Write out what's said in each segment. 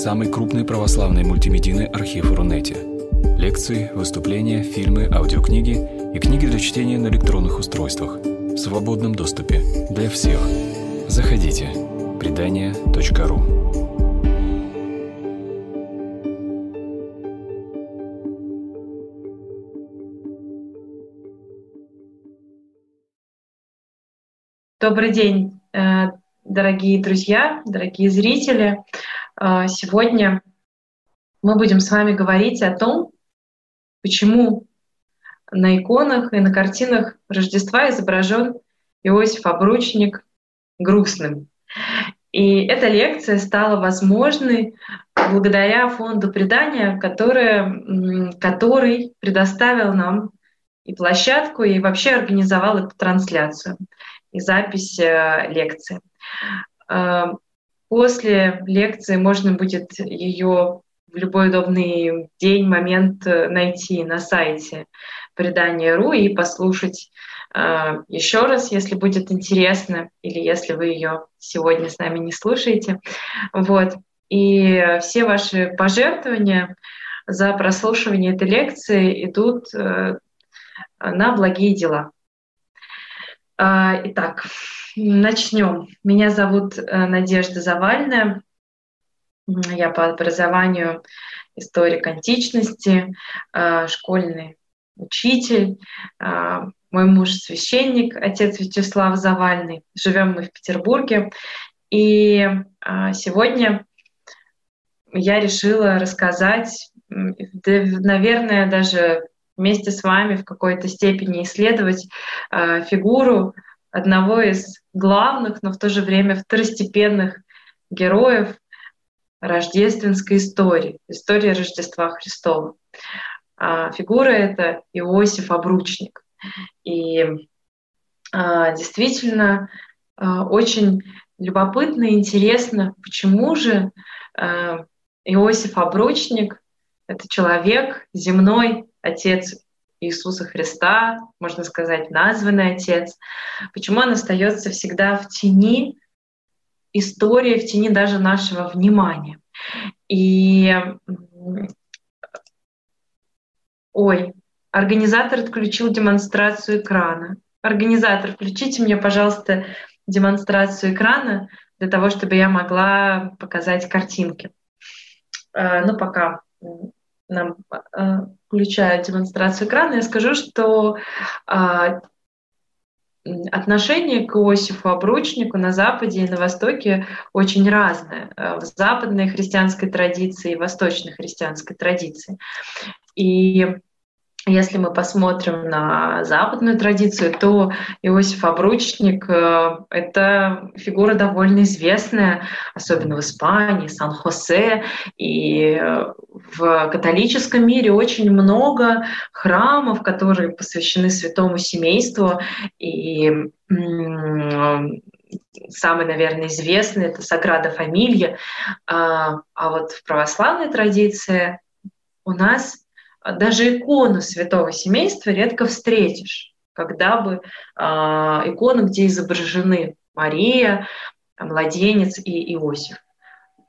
самый крупный православный мультимедийный архив Рунете. Лекции, выступления, фильмы, аудиокниги и книги для чтения на электронных устройствах в свободном доступе для всех. Заходите. Предания.ру Добрый день, э, дорогие друзья, дорогие зрители. А, сегодня мы будем с вами говорить о том, почему на иконах и на картинах Рождества изображен Иосиф Обручник грустным. И эта лекция стала возможной благодаря фонду предания, который, который предоставил нам и площадку, и вообще организовал эту трансляцию и запись э, лекции. Э, после лекции можно будет ее в любой удобный день, момент э, найти на сайте предания.ру и послушать еще раз, если будет интересно, или если вы ее сегодня с нами не слушаете. Вот. И все ваши пожертвования за прослушивание этой лекции идут на благие дела. А, итак, начнем. Меня зовут э, Надежда Завальная. Я по образованию историк античности, э, школьный учитель. Э, мой муж священник, отец Вячеслав Завальный. Живем мы в Петербурге. И сегодня я решила рассказать, наверное, даже вместе с вами в какой-то степени исследовать фигуру одного из главных, но в то же время второстепенных героев рождественской истории, истории Рождества Христова. А фигура это Иосиф Обручник. И а, действительно а, очень любопытно и интересно, почему же а, Иосиф Обручник — это человек земной, Отец Иисуса Христа, можно сказать, названный Отец, почему он остается всегда в тени истории, в тени даже нашего внимания. И ой, организатор отключил демонстрацию экрана. Организатор, включите мне, пожалуйста, демонстрацию экрана для того, чтобы я могла показать картинки. Э, ну, пока нам включают демонстрацию экрана, я скажу, что э, отношение к Иосифу Обручнику на Западе и на Востоке очень разное. Э, в западной христианской традиции и восточной христианской традиции. И если мы посмотрим на западную традицию, то Иосиф Обручник э, — это фигура довольно известная, особенно в Испании, Сан-Хосе. И э, в католическом мире очень много храмов, которые посвящены святому семейству. И самый, наверное, известный — это Саграда Фамилья. А, а вот в православной традиции у нас даже икону святого семейства редко встретишь, когда бы э, иконы, где изображены Мария, младенец и Иосиф.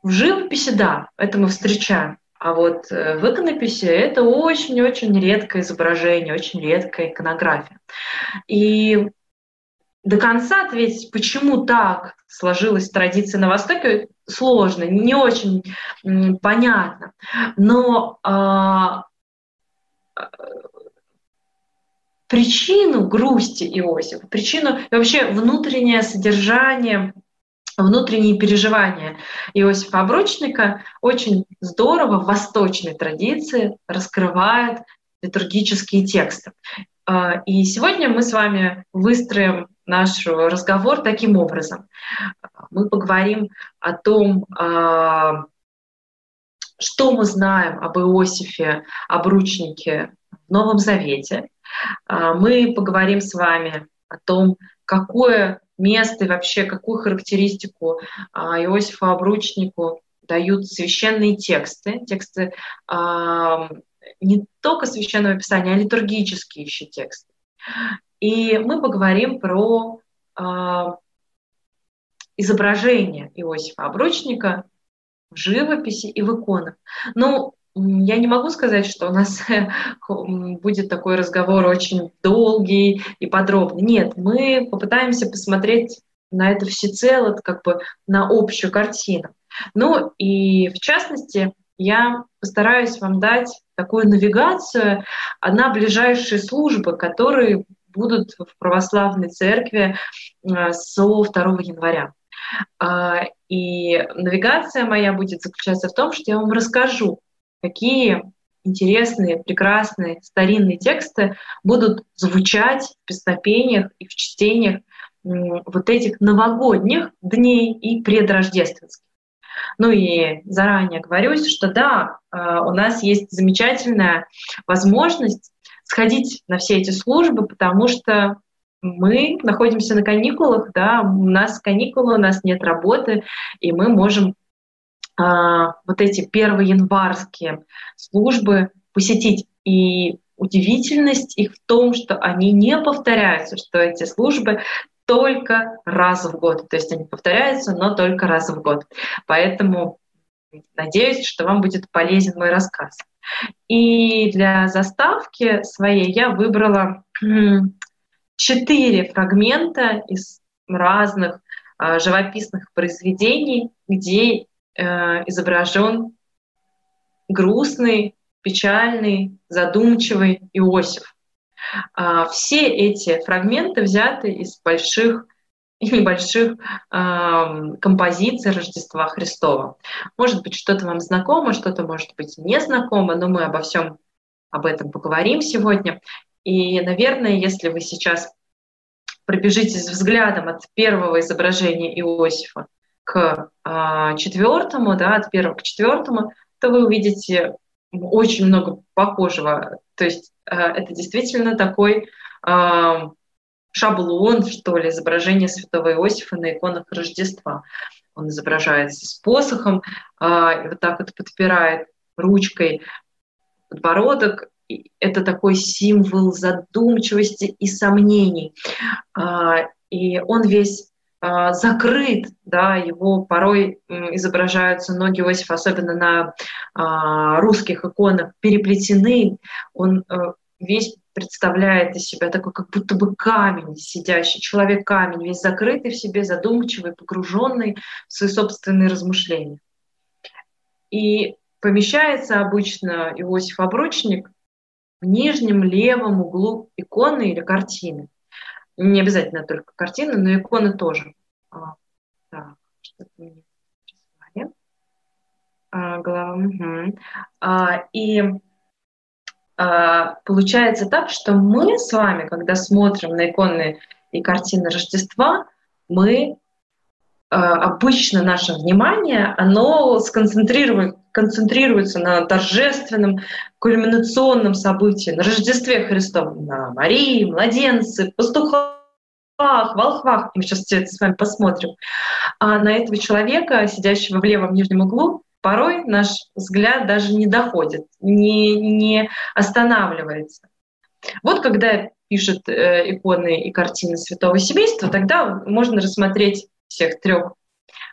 В живописи, да, это мы встречаем. А вот э, в иконописи это очень-очень редкое изображение, очень редкая иконография. И до конца ответить, почему так сложилась традиция на Востоке, сложно, не очень понятно. Но а, причину грусти Иосифа, причину и вообще внутреннее содержание, внутренние переживания Иосифа Обручника очень здорово в восточной традиции раскрывает литургические тексты. А, и сегодня мы с вами выстроим наш разговор таким образом. Мы поговорим о том, а, что мы знаем об Иосифе, обручнике в Новом Завете. А, мы поговорим с вами о том, какое место и вообще какую характеристику а, Иосифу обручнику дают священные тексты, тексты а, не только священного писания, а литургические еще тексты. И мы поговорим про изображение Иосифа Обручника в живописи и в иконах. Ну, я не могу сказать, что у нас будет такой разговор очень долгий и подробный. Нет, мы попытаемся посмотреть на это всецело, как бы на общую картину. Ну и в частности, я постараюсь вам дать такую навигацию на ближайшие службы, которые будут в православной церкви э, со 2 января. А, и навигация моя будет заключаться в том, что я вам расскажу, какие интересные, прекрасные, старинные тексты будут звучать в песнопениях и в чтениях вот этих новогодних дней и предрождественских. Ну и заранее говорю, что да, а, у нас есть замечательная возможность сходить на все эти службы, потому что мы находимся на каникулах, да, у нас каникулы, у нас нет работы, и мы можем а, вот эти первые январские службы посетить. И удивительность их в том, что они не повторяются, что эти службы только раз в год. То есть они повторяются, но только раз в год. Поэтому надеюсь, что вам будет полезен мой рассказ. И для заставки своей я выбрала четыре фрагмента из разных э, живописных произведений, где э, изображен грустный, печальный, задумчивый Иосиф. Э, все эти фрагменты взяты из больших и небольших э, композиций Рождества Христова. Может быть, что-то вам знакомо, что-то может быть незнакомо, но мы обо всем об этом поговорим сегодня. И, наверное, если вы сейчас пробежитесь взглядом от первого изображения Иосифа к э, четвертому, да, от первого к четвертому, то вы увидите очень много похожего. То есть э, это действительно такой э, шаблон, что ли, изображения святого Иосифа на иконах Рождества. Он изображается с посохом, э, вот так вот подпирает ручкой подбородок. Это такой символ задумчивости и сомнений. Э, и он весь э, закрыт, да, его порой изображаются ноги Иосифа, особенно на э, русских иконах, переплетены. Он э, весь представляет из себя такой как будто бы камень сидящий, человек-камень, весь закрытый в себе, задумчивый, погруженный в свои собственные размышления. И помещается обычно Иосиф Обручник в нижнем левом углу иконы или картины. Не обязательно только картины, но иконы тоже. А, так, что-то мне а, голова. Угу. А, и а, получается так, что мы с вами, когда смотрим на иконы и картины Рождества, мы обычно наше внимание, оно сконцентрирует, концентрируется на торжественном, кульминационном событии, на Рождестве Христовом, на Марии, младенце, пастухах, волхвах. Мы сейчас все это с вами посмотрим. А на этого человека, сидящего в левом нижнем углу, порой наш взгляд даже не доходит, не, не останавливается. Вот когда пишут э, иконы и картины святого семейства, тогда можно рассмотреть всех трех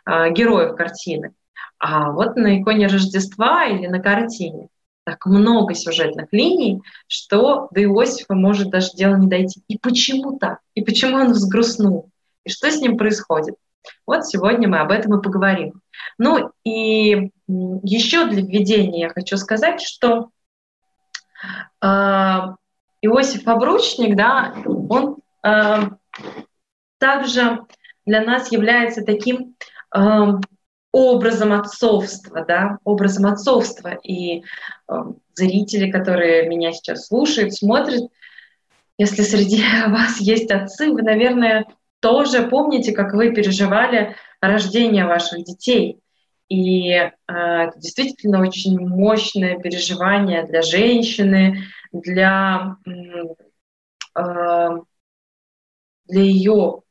э, героев картины. А вот на иконе Рождества или на картине так много сюжетных линий, что до Иосифа может даже дело не дойти. И почему так? И почему он взгрустнул? И что с ним происходит? Вот сегодня мы об этом и поговорим. Ну и еще для введения я хочу сказать, что э, Иосиф Обручник, да, он э, также для нас является таким э, образом отцовства, да, образом отцовства. И э, зрители, которые меня сейчас слушают, смотрят, если среди вас есть отцы, вы, наверное, тоже помните, как вы переживали рождение ваших детей. И э, это действительно очень мощное переживание для женщины, для, э, для ее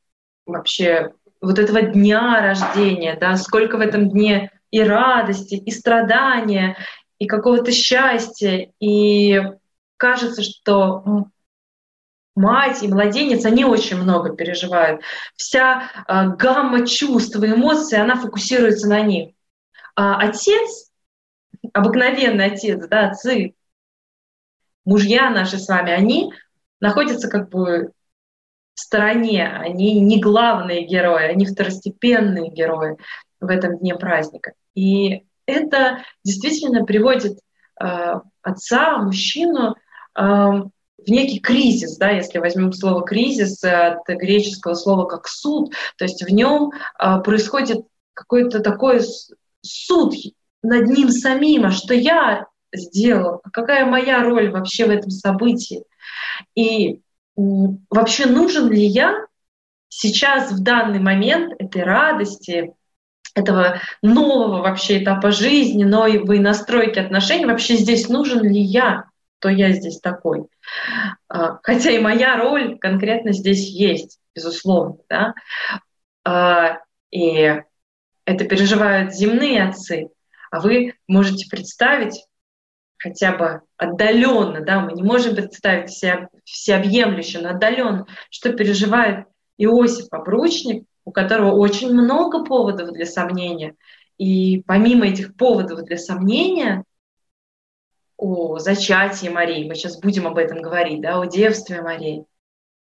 вообще вот этого дня рождения, да, сколько в этом дне и радости, и страдания, и какого-то счастья. И кажется, что мать и младенец, они очень много переживают. Вся э, гамма чувств и эмоций, она фокусируется на них. А отец, обыкновенный отец, да, отцы, мужья наши с вами, они находятся как бы в стороне, они не главные герои, они второстепенные герои в этом дне праздника. И это действительно приводит э, отца, мужчину э, в некий кризис, да, если возьмем слово кризис от греческого слова как суд, то есть в нем э, происходит какой-то такой суд над ним самим, а что я сделал, а какая моя роль вообще в этом событии. И вообще нужен ли я сейчас в данный момент этой радости, этого нового вообще этапа жизни, новой настройки отношений, вообще здесь нужен ли я, то я здесь такой. А, хотя и моя роль конкретно здесь есть, безусловно. Да? А, и это переживают земные отцы, а вы можете представить хотя бы отдаленно, да, мы не можем представить все, всеобъемлюще, но отдаленно, что переживает Иосиф Обручник, у которого очень много поводов для сомнения. И помимо этих поводов для сомнения, о зачатии Марии, мы сейчас будем об этом говорить, да, о девстве Марии,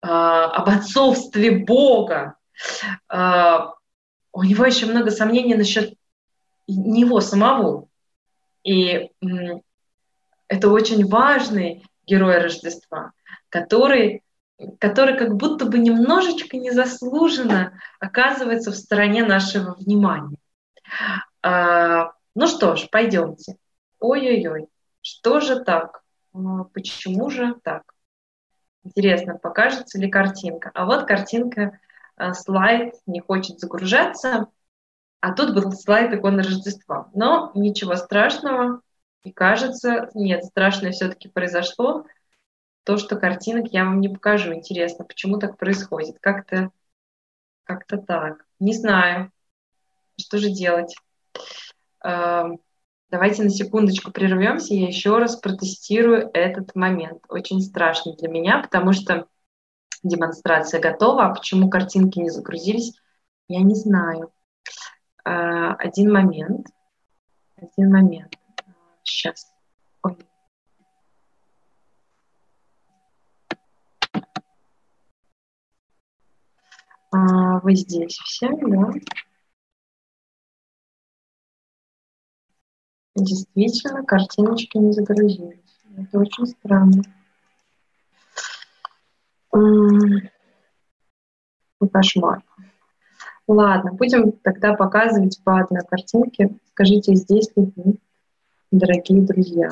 э, об отцовстве Бога, э, у него еще много сомнений насчет него самого. И это очень важный герой Рождества, который, который как будто бы немножечко незаслуженно оказывается в стороне нашего внимания. А, ну что ж, пойдемте. Ой-ой-ой, что же так? А, почему же так? Интересно, покажется ли картинка? А вот картинка, а, слайд не хочет загружаться, а тут был слайд иконы Рождества. Но ничего страшного, и кажется, нет, страшное все-таки произошло. То, что картинок я вам не покажу. Интересно, почему так происходит? Как-то как так. Не знаю. Что же делать? Эм, давайте на секундочку прервемся. Я еще раз протестирую этот момент. Очень страшный для меня, потому что демонстрация готова. А почему картинки не загрузились, я не знаю. Э, один момент. Один момент. Сейчас. Ой. А, вы здесь все, да? Действительно, картиночки не загрузились. Это очень странно. Кошмар. Ладно, будем тогда показывать по одной картинке. Скажите, здесь ли вы? Дорогие друзья.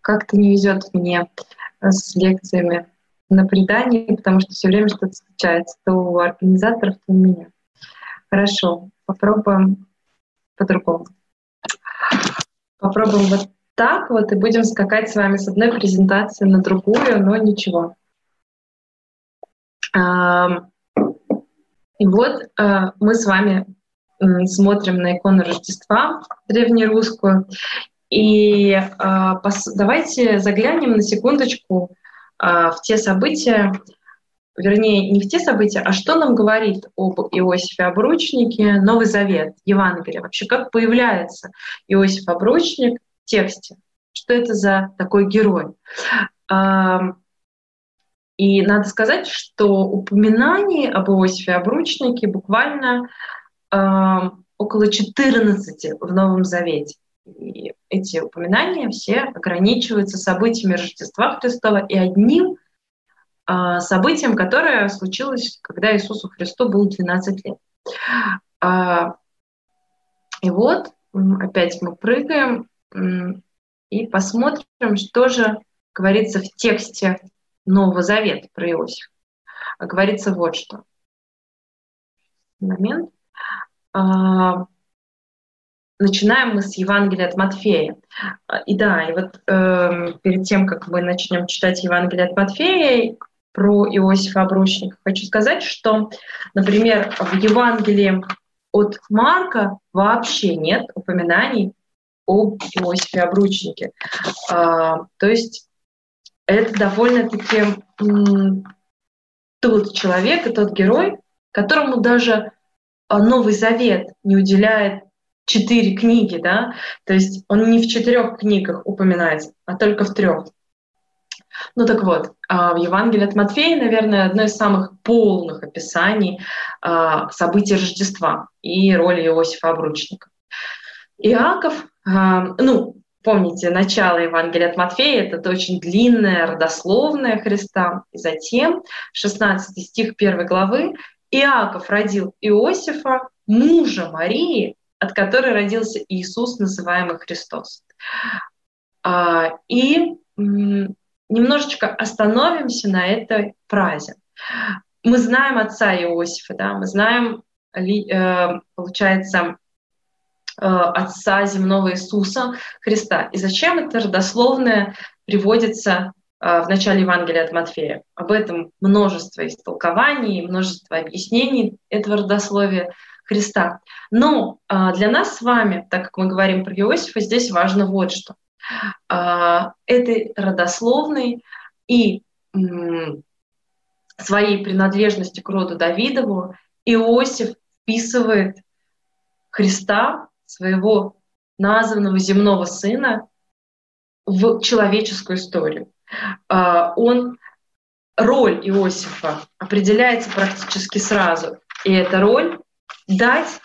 Как-то не везет мне с лекциями на предании, потому что все время что-то случается, то у организаторов, то у меня. Хорошо, попробуем по-другому. Попробуем вот так вот и будем скакать с вами с одной презентации на другую, но ничего. И вот э, мы с вами смотрим на икону Рождества древнерусскую. И пос, давайте заглянем на секундочку э, в те события, вернее, не в те события, а что нам говорит об Иосифе Обручнике Новый Завет, Евангелие. Вообще, как появляется Иосиф Обручник в тексте? Что это за такой герой? И надо сказать, что упоминаний об Иосифе Обручнике буквально около 14 в Новом Завете. И эти упоминания все ограничиваются событиями Рождества Христова и одним э, событием, которое случилось, когда Иисусу Христу было 12 лет. Э, и вот опять мы прыгаем и посмотрим, что же говорится в тексте Нового Завета про Иосифа. Говорится вот что. Момент. А, начинаем мы с Евангелия от Матфея. И да, и вот э, перед тем, как мы начнем читать Евангелие от Матфея про Иосифа Обручника, хочу сказать, что, например, в Евангелии от Марка вообще нет упоминаний об Иосифе Обручнике. А, то есть это довольно-таки тот человек и тот герой, которому даже Новый Завет не уделяет четыре книги, да, то есть он не в четырех книгах упоминается, а только в трех. Ну так вот, а, в Евангелии от Матфея, наверное, одно из самых полных описаний а, событий Рождества и роли Иосифа Обручника. Иаков, ну, помните, начало Евангелия от Матфея — это очень длинное, родословное Христа. И затем, 16 стих 1 главы, Иаков родил Иосифа, мужа Марии, от которой родился Иисус, называемый Христос. А, и немножечко остановимся на этой фразе. Мы знаем отца Иосифа, да, мы знаем, э, получается, э, отца земного Иисуса Христа. И зачем это родословное приводится в начале Евангелия от Матфея? Об этом множество истолкований, множество объяснений этого родословия Христа. Но для нас с вами, так как мы говорим про Иосифа, здесь важно вот что. А, этой родословной и своей принадлежности к роду Давидову Иосиф вписывает Христа, своего названного земного сына, в человеческую историю. А, он, роль Иосифа определяется практически сразу. И эта роль дать,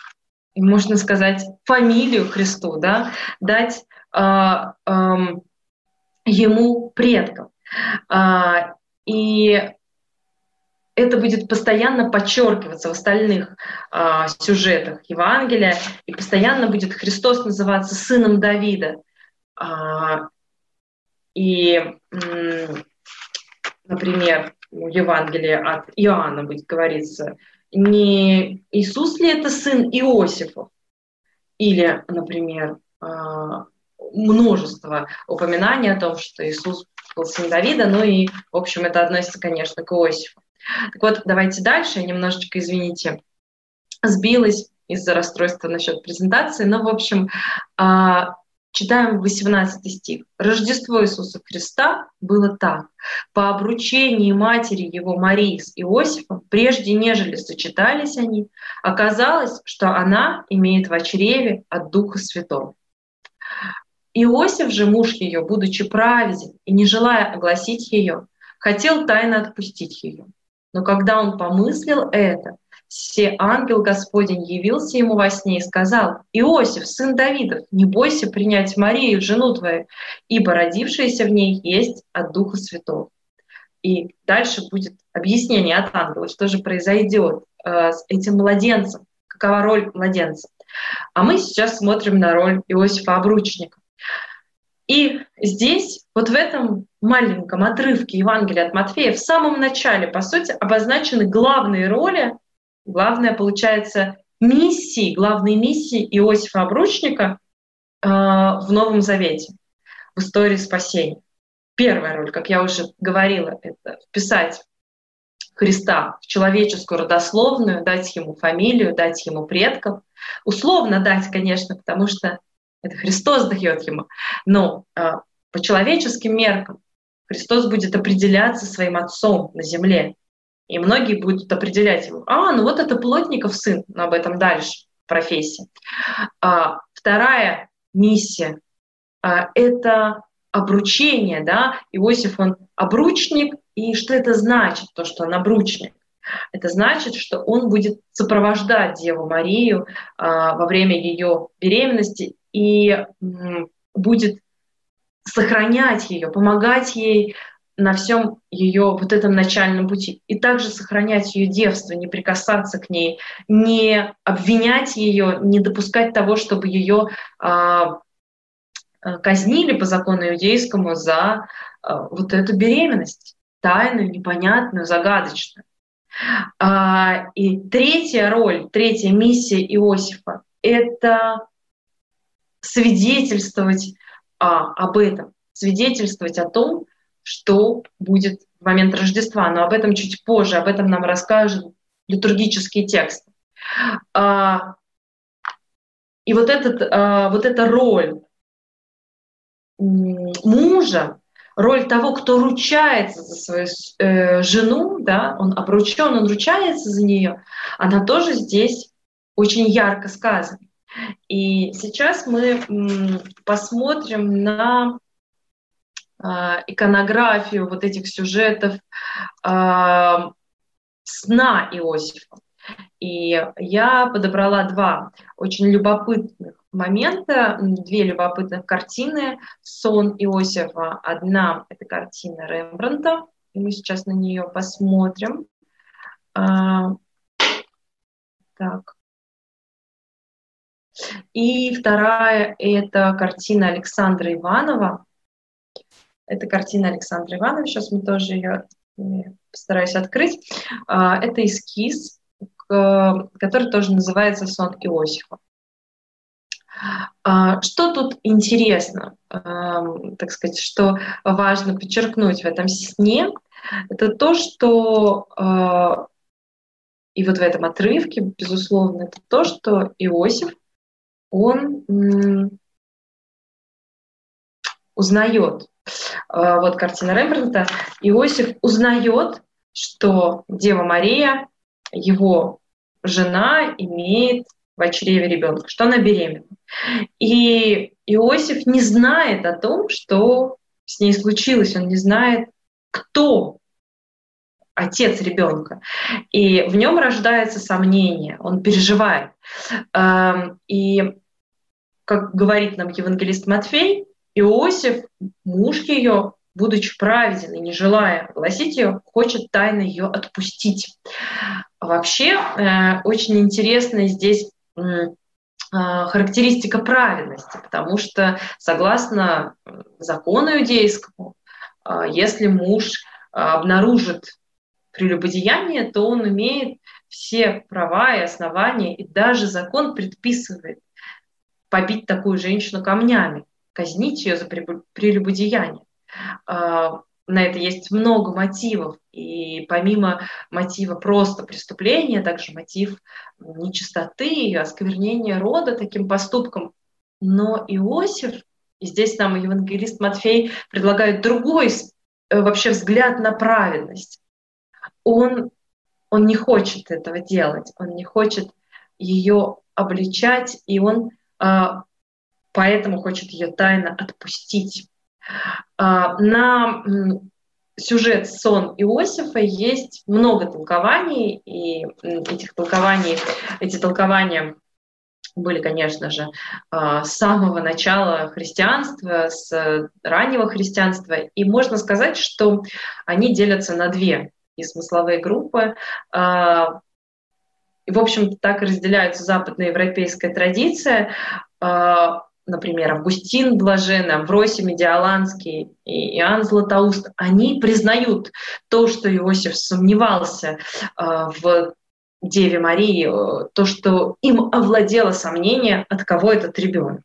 можно сказать, фамилию Христу, да, дать а, ему предков. А, и это будет постоянно подчеркиваться в остальных э, сюжетах Евангелия, и постоянно будет Христос называться сыном Давида. Э, и, например, в Евангелии от Иоанна будет говориться, не Иисус ли это сын Иосифов? Или, например, множество упоминаний о том, что Иисус был сын Давида, ну и, в общем, это относится, конечно, к Иосифу. Так вот, давайте дальше, немножечко, извините, сбилась из-за расстройства насчет презентации, но, в общем, а, читаем 18 стих. «Рождество Иисуса Христа было так. По обручении матери его Марии с Иосифом, прежде нежели сочетались они, оказалось, что она имеет в чреве от Духа Святого. Иосиф же, муж ее, будучи праведен и не желая огласить ее, хотел тайно отпустить ее. Но когда он помыслил это, все ангел Господень явился ему во сне и сказал, «Иосиф, сын Давидов, не бойся принять Марию, жену твою, ибо родившаяся в ней есть от Духа Святого». И дальше будет объяснение от ангела, что же произойдет э, с этим младенцем, какова роль младенца. А мы сейчас смотрим на роль Иосифа Обручника. И здесь, вот в этом маленьком отрывке Евангелия от Матфея, в самом начале, по сути, обозначены главные роли, главная, получается, миссии, главные миссии Иосифа Обручника э, в Новом Завете, в истории спасения. Первая роль, как я уже говорила, это вписать Христа в человеческую родословную, дать ему фамилию, дать ему предков. Условно дать, конечно, потому что это Христос дает ему. Но э, по человеческим меркам Христос будет определяться своим отцом на земле. И многие будут определять его. А, ну вот это плотников сын, но об этом дальше профессии. А, вторая миссия а, это обручение, да, Иосиф, он обручник, и что это значит, то, что он обручник? Это значит, что он будет сопровождать Деву Марию а, во время ее беременности и будет сохранять ее, помогать ей на всем ее вот этом начальном пути. И также сохранять ее девство, не прикасаться к ней, не обвинять ее, не допускать того, чтобы ее а, а, казнили по закону иудейскому за а, вот эту беременность, тайную, непонятную, загадочную. А, и третья роль, третья миссия Иосифа — это свидетельствовать а, об этом, свидетельствовать о том, что будет в момент Рождества. Но об этом чуть позже, об этом нам расскажут литургические тексты. А, и вот, этот, а, вот эта роль мужа роль того, кто ручается за свою э, жену, да, он обручен, он ручается за нее, она тоже здесь очень ярко сказана. И сейчас мы посмотрим на иконографию вот этих сюжетов э, сна Иосифа. И я подобрала два очень любопытных момента, две любопытных картины «Сон Иосифа». Одна — это картина Рембранта, и мы сейчас на нее посмотрим. А, так. И вторая — это картина Александра Иванова. Это картина Александра Иванова, сейчас мы тоже ее э, постараюсь открыть. А, это эскиз, который тоже называется «Сон Иосифа». А, что тут интересно, так сказать, что важно подчеркнуть в этом сне, это то, что а, и вот в этом отрывке, безусловно, это то, что Иосиф, он узнает. А, вот картина Рембрандта. Иосиф узнает, что Дева Мария, его жена, имеет в чреве ребенка, что она беременна. И Иосиф не знает о том, что с ней случилось, он не знает, кто отец ребенка. И в нем рождается сомнение, он переживает. Эм, и, как говорит нам евангелист Матфей, Иосиф, муж ее, будучи праведен и не желая гласить ее, хочет тайно ее отпустить. Вообще, э, очень интересно здесь а, характеристика праведности, потому что согласно закону иудейскому, а, если муж обнаружит прелюбодеяние, то он имеет все права и основания, и даже закон предписывает побить такую женщину камнями, казнить ее за прелюбодеяние. А, на это есть много мотивов. И помимо мотива просто преступления, также мотив нечистоты и осквернения рода таким поступком. Но Иосиф, и здесь нам евангелист Матфей предлагает другой э, вообще взгляд на праведность. Он, он не хочет этого делать, он не хочет ее обличать, и он а, поэтому хочет ее тайно отпустить. А, на сюжет «Сон Иосифа» есть много толкований, и этих толкований, эти толкования были, конечно же, а, с самого начала христианства, с раннего христианства, и можно сказать, что они делятся на две и смысловые группы. А, и, в общем-то, так и разделяются западноевропейская традиция например, Августин Блаженный, Амвросий Медиаланский и Иоанн Златоуст, они признают то, что Иосиф сомневался э, в Деве Марии, э, то, что им овладело сомнение, от кого этот ребенок.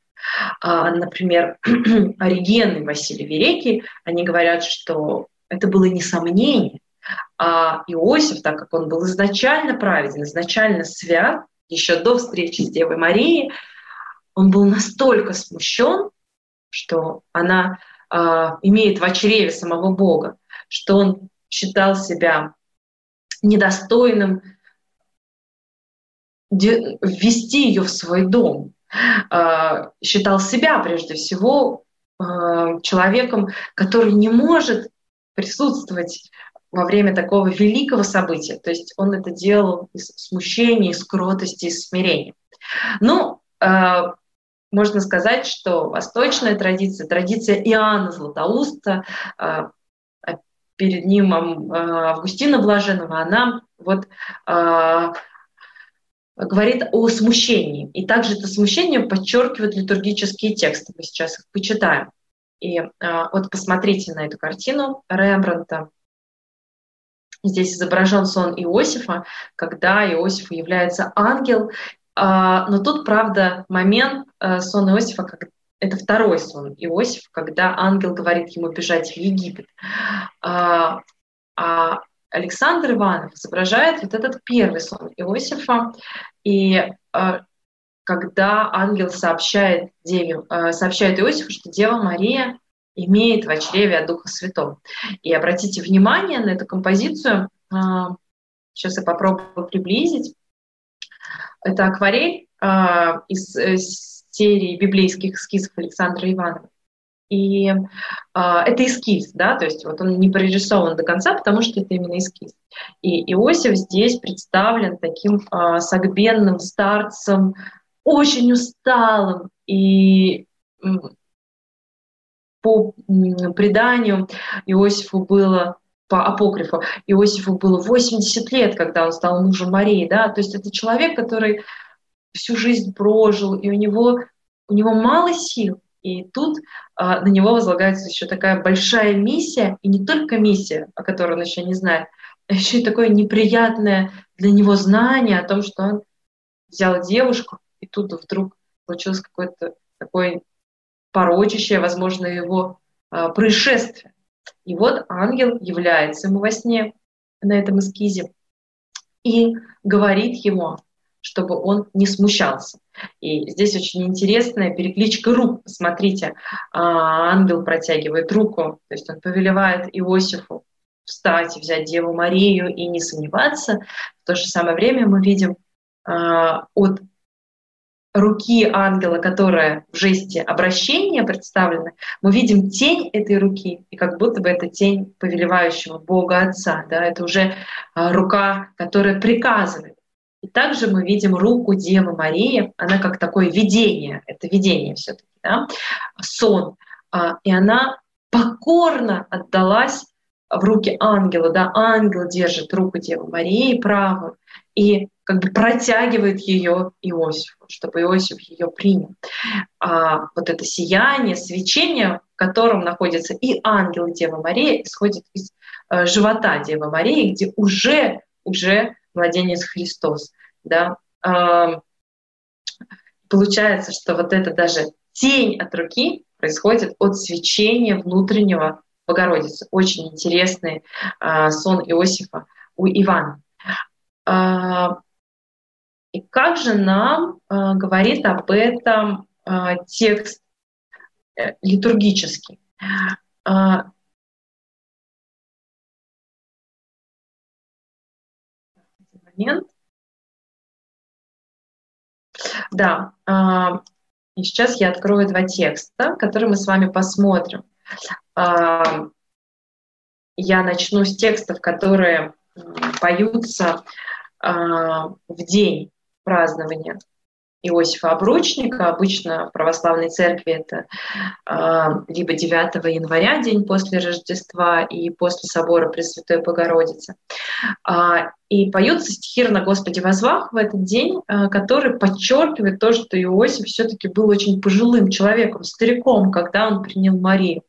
А, например, Ориген и Василий Великий, они говорят, что это было не сомнение, а Иосиф, так как он был изначально праведен, изначально свят, еще до встречи с Девой Марией, он был настолько смущен, что она э, имеет в чреве самого Бога, что он считал себя недостойным ввести ее в свой дом, э, считал себя прежде всего э, человеком, который не может присутствовать во время такого великого события. То есть он это делал из смущения, из кротости, из смирения. Ну, можно сказать, что восточная традиция, традиция Иоанна Златоуста, а, а перед ним а, Августина Блаженного, она вот говорит о смущении. И также это смущение подчеркивает литургические тексты. Мы сейчас их почитаем. И вот посмотрите на эту картину Рембранта. Здесь изображен сон Иосифа, когда Иосифу является ангел, но тут, правда, момент э, сон Иосифа, как это второй сон Иосифа, когда ангел говорит ему бежать в Египет. А, а Александр Иванов изображает вот этот первый сон Иосифа, и э, когда ангел сообщает, Деве, э, сообщает Иосифу, что Дева Мария имеет в чреве от Духа Святого. И обратите внимание на эту композицию. А, сейчас я попробую приблизить. Это акварель а, из э, серии библейских эскизов Александра Иванова. И э, это эскиз, да, то есть вот он не прорисован до конца, потому что это именно эскиз. И Иосиф здесь представлен таким э, согбенным старцем, очень усталым. И по преданию Иосифу было по апокрифу, Иосифу было 80 лет, когда он стал мужем Марии, да, то есть это человек, который всю жизнь прожил, и у него, у него мало сил, и тут а, на него возлагается еще такая большая миссия, и не только миссия, о которой он еще не знает, а еще и такое неприятное для него знание о том, что он взял девушку, и тут вдруг случилось какое-то такое порочащее, возможно, его а, происшествие. И вот ангел является ему во сне на этом эскизе и говорит ему, чтобы он не смущался. И здесь очень интересная перекличка рук. Смотрите, а, ангел протягивает руку, то есть он повелевает Иосифу встать, взять Деву Марию и не сомневаться. В то же самое время мы видим а, от руки ангела, которая в жесте обращения представлена, мы видим тень этой руки, и как будто бы это тень повелевающего Бога Отца. Да? Это уже а, рука, которая приказывает. И также мы видим руку Девы Марии, она как такое видение, это видение все-таки, да? сон. А, и она покорно отдалась в руки ангела, да, ангел держит руку Девы Марии правую, и как бы протягивает ее Иосифу, чтобы Иосиф ее принял. А вот это сияние, свечение, в котором находится и ангел и Дева Мария, исходит из э, живота Девы Марии, где уже, уже младенец Христос. Да? Э, получается, что вот это даже тень от руки происходит от свечения внутреннего Богородицы. Очень интересный э, сон Иосифа у Ивана. И как же нам э, говорит об этом э, текст э, литургический? А, момент. Да, а, и сейчас я открою два текста, которые мы с вами посмотрим. Я начну с текстов, которые поются в день празднования Иосифа Обручника. Обычно в православной церкви это э, либо 9 января, день после Рождества, и после собора Пресвятой Богородицы. Э, и поются стихи на Господи возвах в этот день, э, который подчеркивает то, что Иосиф все-таки был очень пожилым человеком, стариком, когда он принял Марию.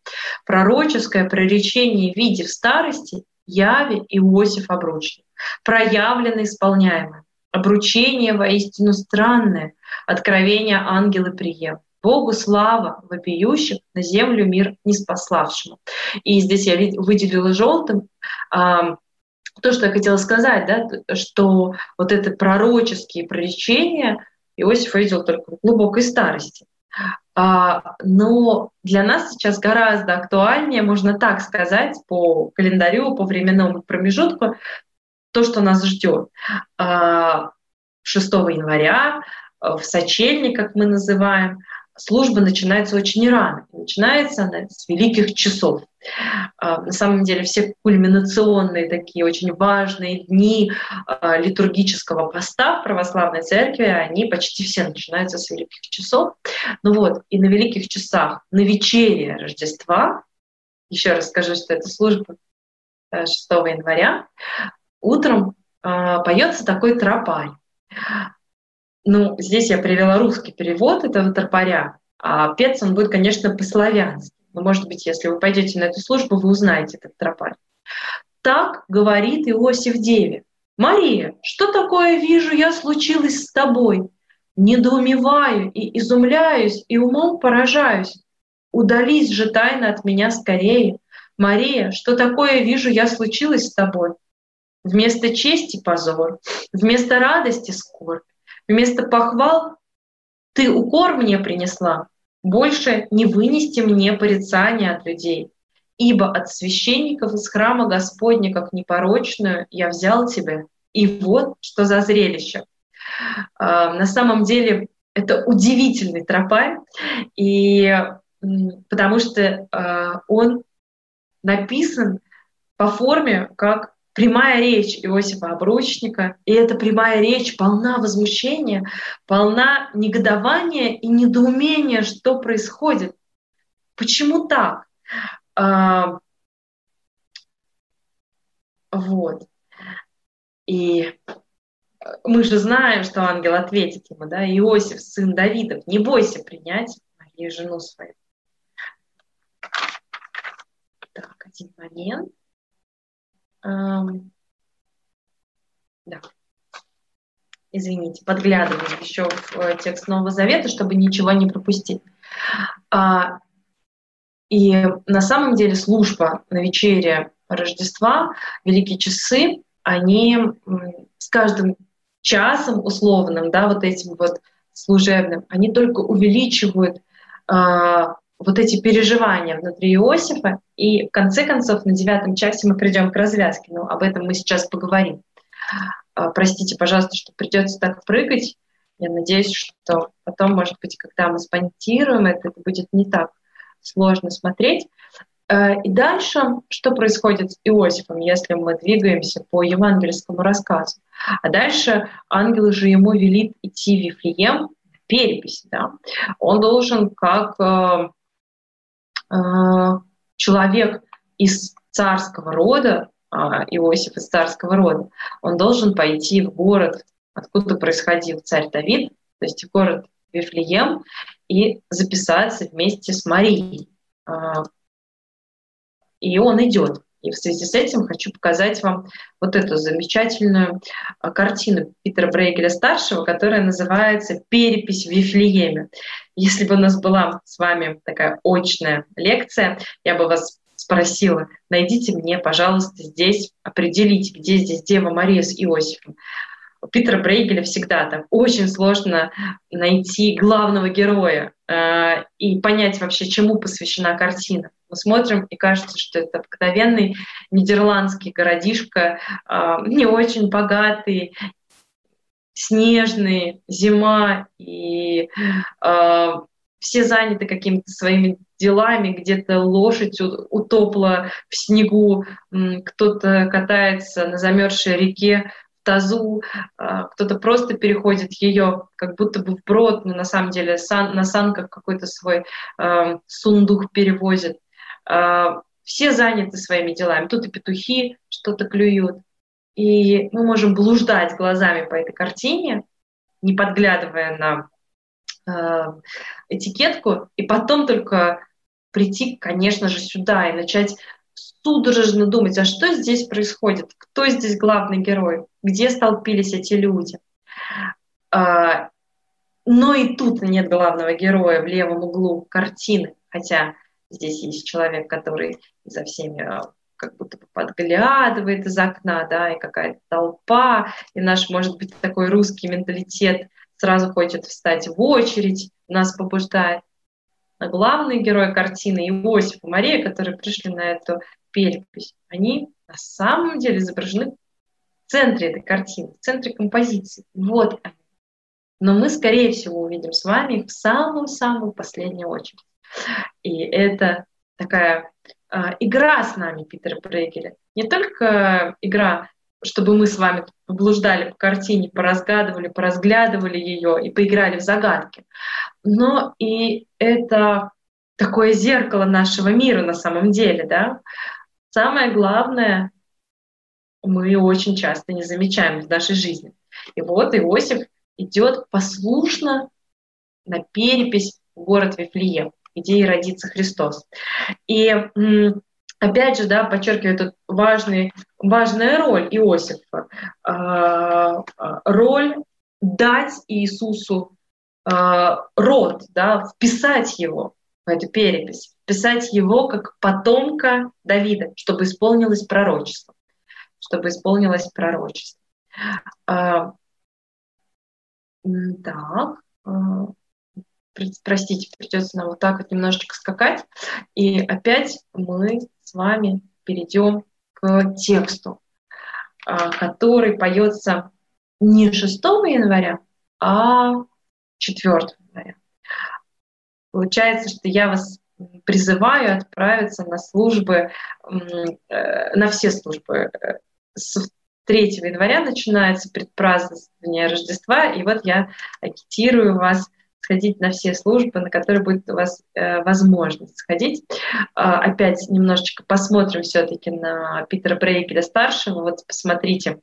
Пророческое проречение в виде в старости яви Иосиф Обручник, проявлено исполняемое обручение воистину странное, откровение ангелы прием. Богу слава вопиющих, на землю мир не спаславшему. И здесь я выделила желтым а, то, что я хотела сказать, да, что вот это пророческие проречения Иосиф видел только в глубокой старости. А, но для нас сейчас гораздо актуальнее, можно так сказать, по календарю, по временному промежутку, то, что нас ждет. 6 а, января э, в сочельник, как мы называем, служба начинается очень рано. Начинается она с великих часов. А, на самом деле все кульминационные такие очень важные дни а, литургического поста в православной церкви, они почти все начинаются с великих часов. Ну вот, и на великих часах, на вечере Рождества, еще раз скажу, что это служба 6 э, января, утром э, поется такой тропарь. Ну, здесь я привела русский перевод этого тропаря, а пец он будет, конечно, по-славянски. Но, может быть, если вы пойдете на эту службу, вы узнаете этот тропарь. Так говорит Иосиф Деве. «Мария, что такое вижу я случилось с тобой? Недоумеваю и изумляюсь, и умом поражаюсь. Удались же тайно от меня скорее. Мария, что такое вижу я случилось с тобой? Вместо чести — позор, вместо радости — скорбь, вместо похвал — ты укор мне принесла. больше не вынести мне порицания от людей, ибо от священников из храма Господня, как непорочную, я взял тебя. И вот что за зрелище. А, на самом деле это удивительный тропарь, и потому что а, он написан по форме как прямая речь Иосифа Обручника, и эта прямая речь полна возмущения, полна негодования и недоумения, что происходит. Почему так? А, вот. И мы же знаем, что ангел ответит ему, да, Иосиф, сын Давидов, не бойся принять Марию, жену свою. Так, один момент. Да. Извините, подглядываю еще в э, текст Нового Завета, чтобы ничего не пропустить. А, и на самом деле служба на вечере Рождества, Великие часы, они с каждым часом условным, да, вот этим вот служебным, они только увеличивают а, вот эти переживания внутри Иосифа, и в конце концов на девятом часе мы придем к развязке, но об этом мы сейчас поговорим. А, простите, пожалуйста, что придется так прыгать. Я надеюсь, что потом, может быть, когда мы спонтируем это, это будет не так сложно смотреть. А, и дальше, что происходит с Иосифом, если мы двигаемся по евангельскому рассказу? А дальше ангел же ему велит идти в Вифлеем, перепись, да, он должен как э, человек из царского рода, а, Иосиф из царского рода, он должен пойти в город, откуда происходил царь Давид, то есть в город Вифлеем, и записаться вместе с Марией. А, и он идет. И в связи с этим хочу показать вам вот эту замечательную а, картину Питера Брейгеля-старшего, которая называется «Перепись в Вифлееме». Если бы у нас была с вами такая очная лекция, я бы вас спросила, найдите мне, пожалуйста, здесь, определите, где здесь Дева Мария с Иосифом. У Питера Брейгеля всегда так очень сложно найти главного героя и понять вообще, чему посвящена картина. Мы смотрим, и кажется, что это обыкновенный нидерландский городишко, э, не очень богатый, снежный, зима, и э, все заняты какими-то своими делами, где-то лошадь утопла в снегу, кто-то катается на замерзшей реке тазу, э, кто-то просто переходит ее как будто бы вброд, но на самом деле сан, на санках какой-то свой э, сундук перевозит. Э, все заняты своими делами. Тут и петухи что-то клюют, и мы можем блуждать глазами по этой картине, не подглядывая на э, этикетку, и потом только прийти, конечно же, сюда и начать судорожно думать, а что здесь происходит, кто здесь главный герой, где столпились эти люди. Э, но и тут нет главного героя в левом углу картины, хотя здесь есть человек, который за всеми как будто бы подглядывает из окна, да, и какая-то толпа, и наш, может быть, такой русский менталитет сразу хочет встать в очередь, нас побуждает. А главный герой картины Иосиф и Мария, которые пришли на эту перепись, они на самом деле изображены в центре этой картины, в центре композиции. Вот они. Но мы, скорее всего, увидим с вами их в самую-самую последнюю очередь. И это такая а, игра с нами Питера Брейгеля. Не только игра, чтобы мы с вами блуждали по картине, поразгадывали, поразглядывали ее и поиграли в загадки, но и это такое зеркало нашего мира на самом деле, да. Самое главное, мы очень часто не замечаем в нашей жизни. И вот Иосиф идет послушно на перепись в город Вифлеем где и родится Христос. И опять же, да, подчеркиваю эту важный, важная роль Иосифа, а, а, роль дать Иисусу а, род, да, вписать его в эту перепись, вписать его как потомка Давида, чтобы исполнилось пророчество, чтобы исполнилось пророчество. Так, простите, придется нам вот так вот немножечко скакать. И опять мы с вами перейдем к тексту, а, который поется не 6 января, а 4 января. Получается, что я вас призываю отправиться на службы, э, на все службы. С 3 января начинается предпразднование Рождества, и вот я агитирую вас сходить на все службы, на которые будет у вас э, возможность сходить. Э, опять немножечко посмотрим все-таки на Питера Брейкеля старшего. Вот посмотрите,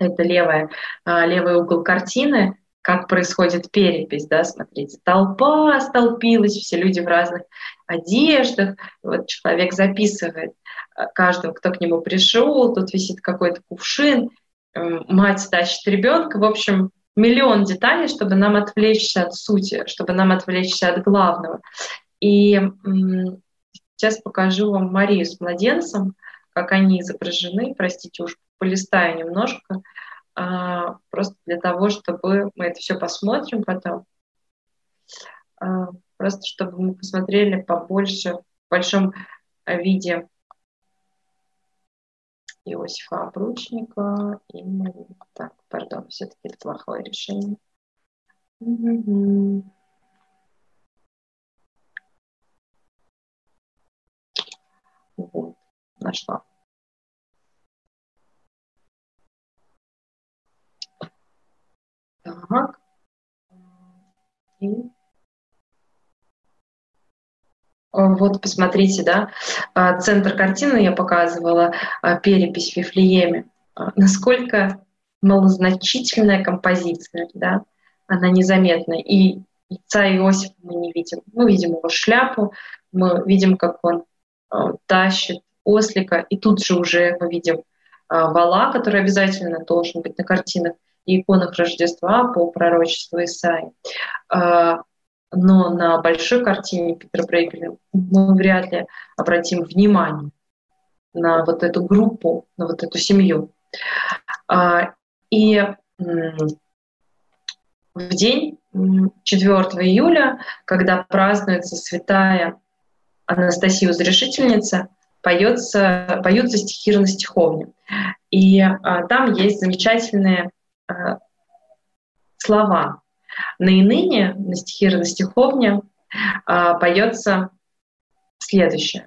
это левая, э, левый угол картины, как происходит перепись, да, смотрите, толпа столпилась, все люди в разных одеждах, вот человек записывает э, каждого, кто к нему пришел, тут висит какой-то кувшин, мать тащит ребенка, в общем, миллион деталей, чтобы нам отвлечься от сути, чтобы нам отвлечься от главного. И сейчас покажу вам Марию с младенцем, как они изображены. Простите, уж полистаю немножко, а, просто для того, чтобы мы это все посмотрим потом. А, просто чтобы мы посмотрели побольше, в большом виде Иосифа Обручника и. Так, пардон, все-таки это плохое решение. Вот, нашла. Так. И Вот посмотрите, да, а, центр картины я показывала, а, перепись в Вифлееме. Насколько малозначительная композиция, да, она незаметна. И яйца Иосифа мы не видим. Мы видим его шляпу, мы видим, как он тащит ослика, и тут же уже мы видим вала, который обязательно должен быть на картинах и иконах Рождества по пророчеству Исаи но на большой картине Питера Брейгеля мы вряд ли обратим внимание на вот эту группу, на вот эту семью. А, и в день 4 июля, когда празднуется святая Анастасия Разрешительница, поется, поются стихи на стиховне. И а, там есть замечательные а, слова, Наиныне на стихире на стиховне а, поется следующее.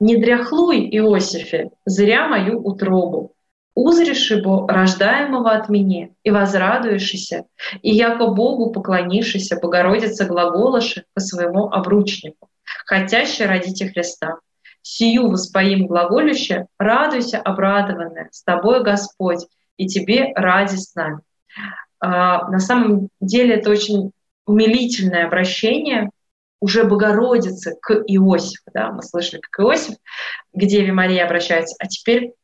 «Не дряхлуй, Иосифе, зря мою утробу, узришь его, рождаемого от меня, и возрадуешься, и яко Богу поклонишься, Богородица глаголоши по своему обручнику, хотяще родите Христа. Сию воспоим глаголюще, радуйся, обрадованная, с тобой Господь, и тебе ради с нами. А, на самом деле это очень умилительное обращение уже Богородицы к Иосифу. Да? Мы слышали, как Иосиф к Деве Марии обращается, а теперь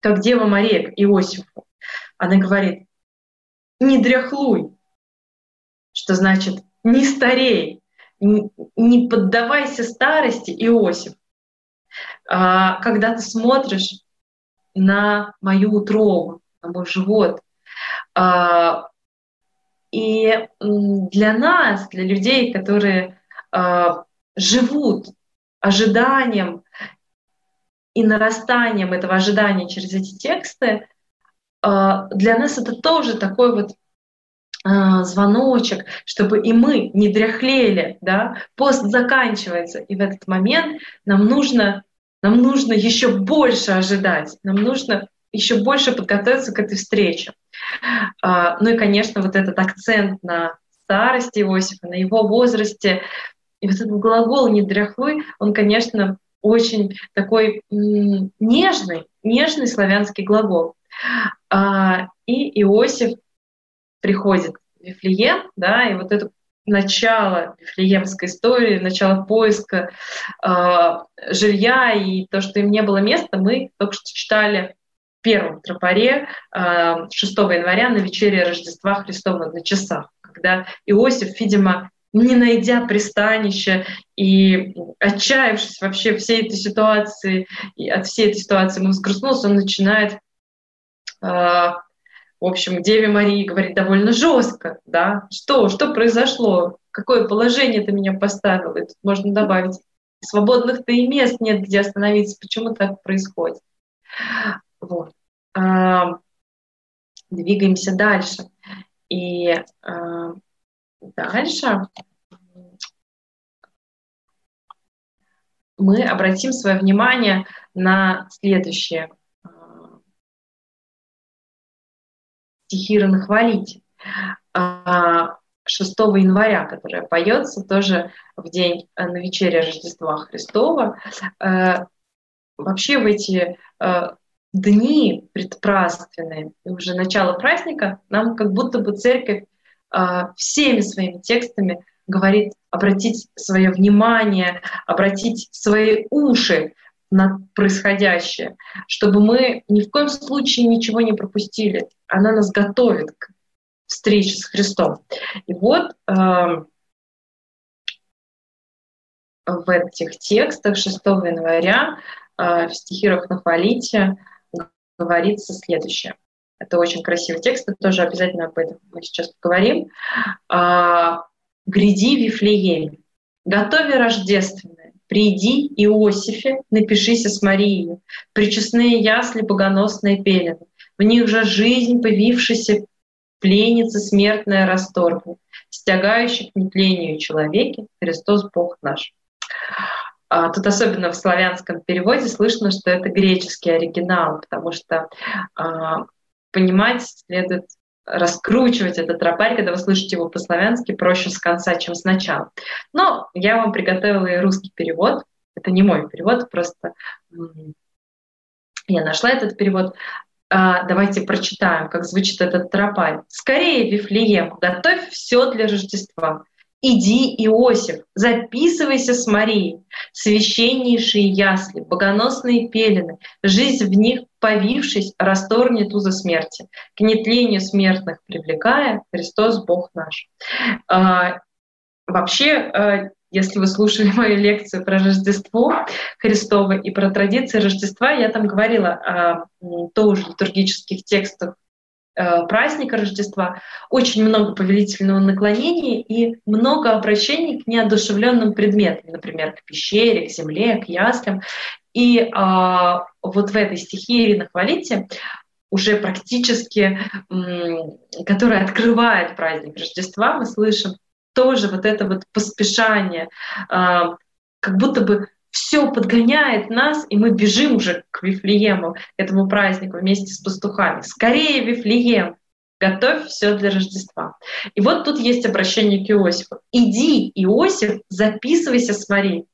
как Дева Мария к Иосифу. Она говорит, не дряхлуй, что значит не старей, не поддавайся старости, Иосиф. А, когда ты смотришь на мою утробу, на мой живот, и для нас, для людей, которые а, живут ожиданием и нарастанием этого ожидания через эти тексты, а, для нас это тоже такой вот звоночек, чтобы и мы не дряхлели, да, пост заканчивается, и в этот момент нам нужно, нам нужно еще больше ожидать, нам нужно еще больше подготовиться к этой встрече. А, ну и, конечно, вот этот акцент на старости Иосифа, на его возрасте, и вот этот глагол «не дряхлый», он, конечно, очень такой нежный, нежный славянский глагол. А, и Иосиф приходит в Вифлеем, да, и вот это начало Вифлеемской истории, начало поиска э, жилья и то, что им не было места, мы только что читали первом тропаре 6 э, января на вечере Рождества Христова на часах, когда Иосиф, видимо, не найдя пристанища и отчаявшись вообще всей этой ситуации, и от всей этой ситуации ему взгрустнулся, он начинает, э, в общем, Деве Марии говорит довольно жестко, да, что, что произошло, какое положение ты меня поставил, и тут можно добавить, свободных-то и мест нет, где остановиться, почему так происходит. Вот. А, двигаемся дальше. И а, дальше мы обратим свое внимание на следующее. Стихира «Нахвалите». 6 января, которая поется тоже в день э, на вечере Рождества Христова. Э, вообще в эти дни предпразднственные, уже начало праздника, нам как будто бы церковь всеми своими текстами говорит обратить свое внимание, обратить свои уши на происходящее, чтобы мы ни в коем случае ничего не пропустили. Она нас готовит к встречи с Христом. И вот э, в этих текстах 6 января э, в стихирах на хвалите говорится следующее. Это очень красивый текст, это тоже обязательно об этом мы сейчас поговорим. А, «Гряди, Вифлееме, готови рождественное, приди, Иосифе, напишися с Марией, причестные ясли, богоносные пелены, в них же жизнь, повившаяся пленница смертная расторгнет, стягающих нетлению человеке Христос Бог наш. А, тут особенно в славянском переводе слышно, что это греческий оригинал, потому что а, понимать следует раскручивать этот тропарь, когда вы слышите его по-славянски, проще с конца, чем сначала. Но я вам приготовила и русский перевод. Это не мой перевод, просто я нашла этот перевод. А, давайте прочитаем, как звучит этот тропарь. «Скорее, Вифлеем, готовь все для Рождества. Иди, Иосиф, записывайся с Марией. Священнейшие ясли, богоносные пелены, жизнь в них, повившись, расторгнет узы смерти. К нетлению смертных привлекая, Христос Бог наш». А, вообще, а, если вы слушали мою лекцию про Рождество Христово и про традиции Рождества, я там говорила о тоже литургических текстах праздника Рождества, очень много повелительного наклонения и много обращений к неодушевленным предметам, например, к пещере, к земле, к яслям. И а, вот в этой стихии Ирина Хвалите уже практически, которая открывает праздник Рождества, мы слышим тоже вот это вот поспешание, а, как будто бы все подгоняет нас, и мы бежим уже к Вифлеему, к этому празднику вместе с пастухами. Скорее, Вифлеем, готовь все для Рождества. И вот тут есть обращение к Иосифу. Иди, Иосиф, записывайся с Марией.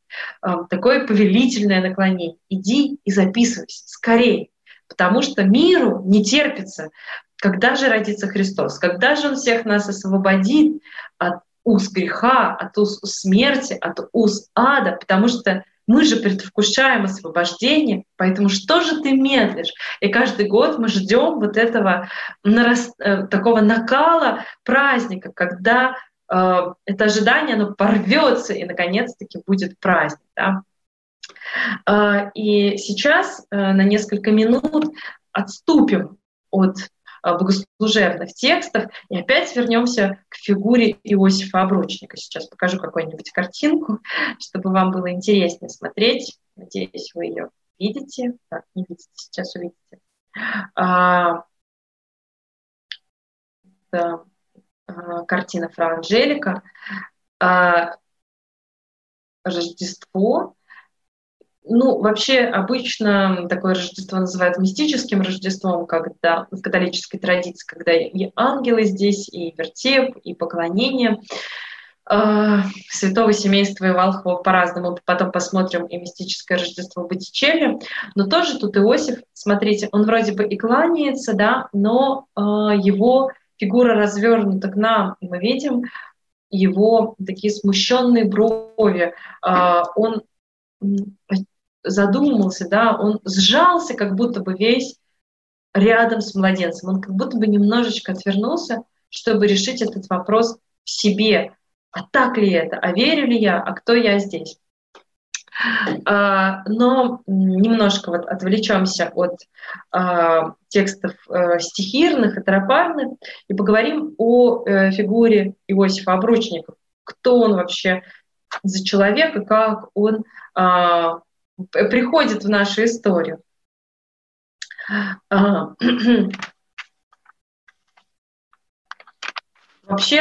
А, такое повелительное наклонение. Иди и записывайся, скорее. Потому что миру не терпится, когда же родится Христос, когда же Он всех нас освободит от уз греха, от уз смерти, от уз ада, потому что мы же предвкушаем освобождение, поэтому что же ты медлишь? И каждый год мы ждем вот этого. Э, такого накала праздника, когда э, это ожидание оно порвется и наконец-таки будет праздник. Да? Э, и сейчас на несколько минут отступим от богослужебных текстах. И опять вернемся к фигуре Иосифа Обручника. Сейчас покажу какую-нибудь картинку, чтобы вам было интереснее смотреть. Надеюсь, вы ее видите. Так, не видите, сейчас увидите. А, это а, картина Фра Анжелика. А, Рождество ну, вообще обычно такое Рождество называют мистическим Рождеством, когда в католической традиции, когда и ангелы здесь, и вертеп, и поклонение э, святого семейства и Волхова по-разному. Потом посмотрим и мистическое Рождество Боттичелли. Но тоже тут Иосиф, смотрите, он вроде бы и кланяется, да, но э, его фигура развернута к нам, и мы видим его такие смущенные брови. Э, он задумался, да, он сжался, как будто бы весь рядом с младенцем. Он как будто бы немножечко отвернулся, чтобы решить этот вопрос в себе. А так ли это? А верю ли я? А кто я здесь? А, но немножко вот отвлечемся от а, текстов а, стихирных и тропарных и поговорим о э, фигуре Иосифа Обручников, кто он вообще за человек и как он а, приходит в нашу историю. А, вообще,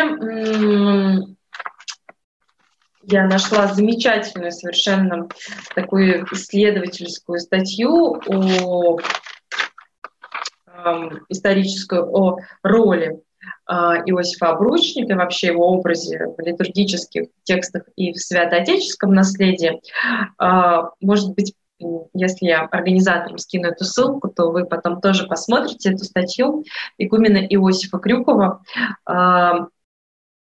я нашла замечательную совершенно такую исследовательскую статью о историческую о роли Иосифа Обручника, вообще его образе в литургических текстах и в святоотеческом наследии. Э, может быть, если я организаторам скину эту ссылку, то вы потом тоже посмотрите эту статью игумена Иосифа Крюкова. Э,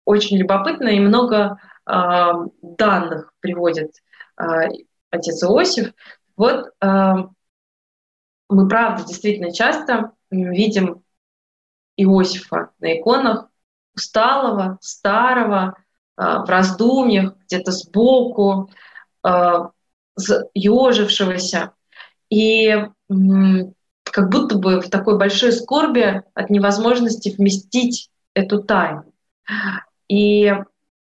очень любопытно и много данных приводит отец Иосиф. Вот мы, правда, действительно часто видим Иосифа на иконах усталого, старого, в раздумьях, где-то сбоку, ежившегося. И как будто бы в такой большой скорби от невозможности вместить эту тайну. И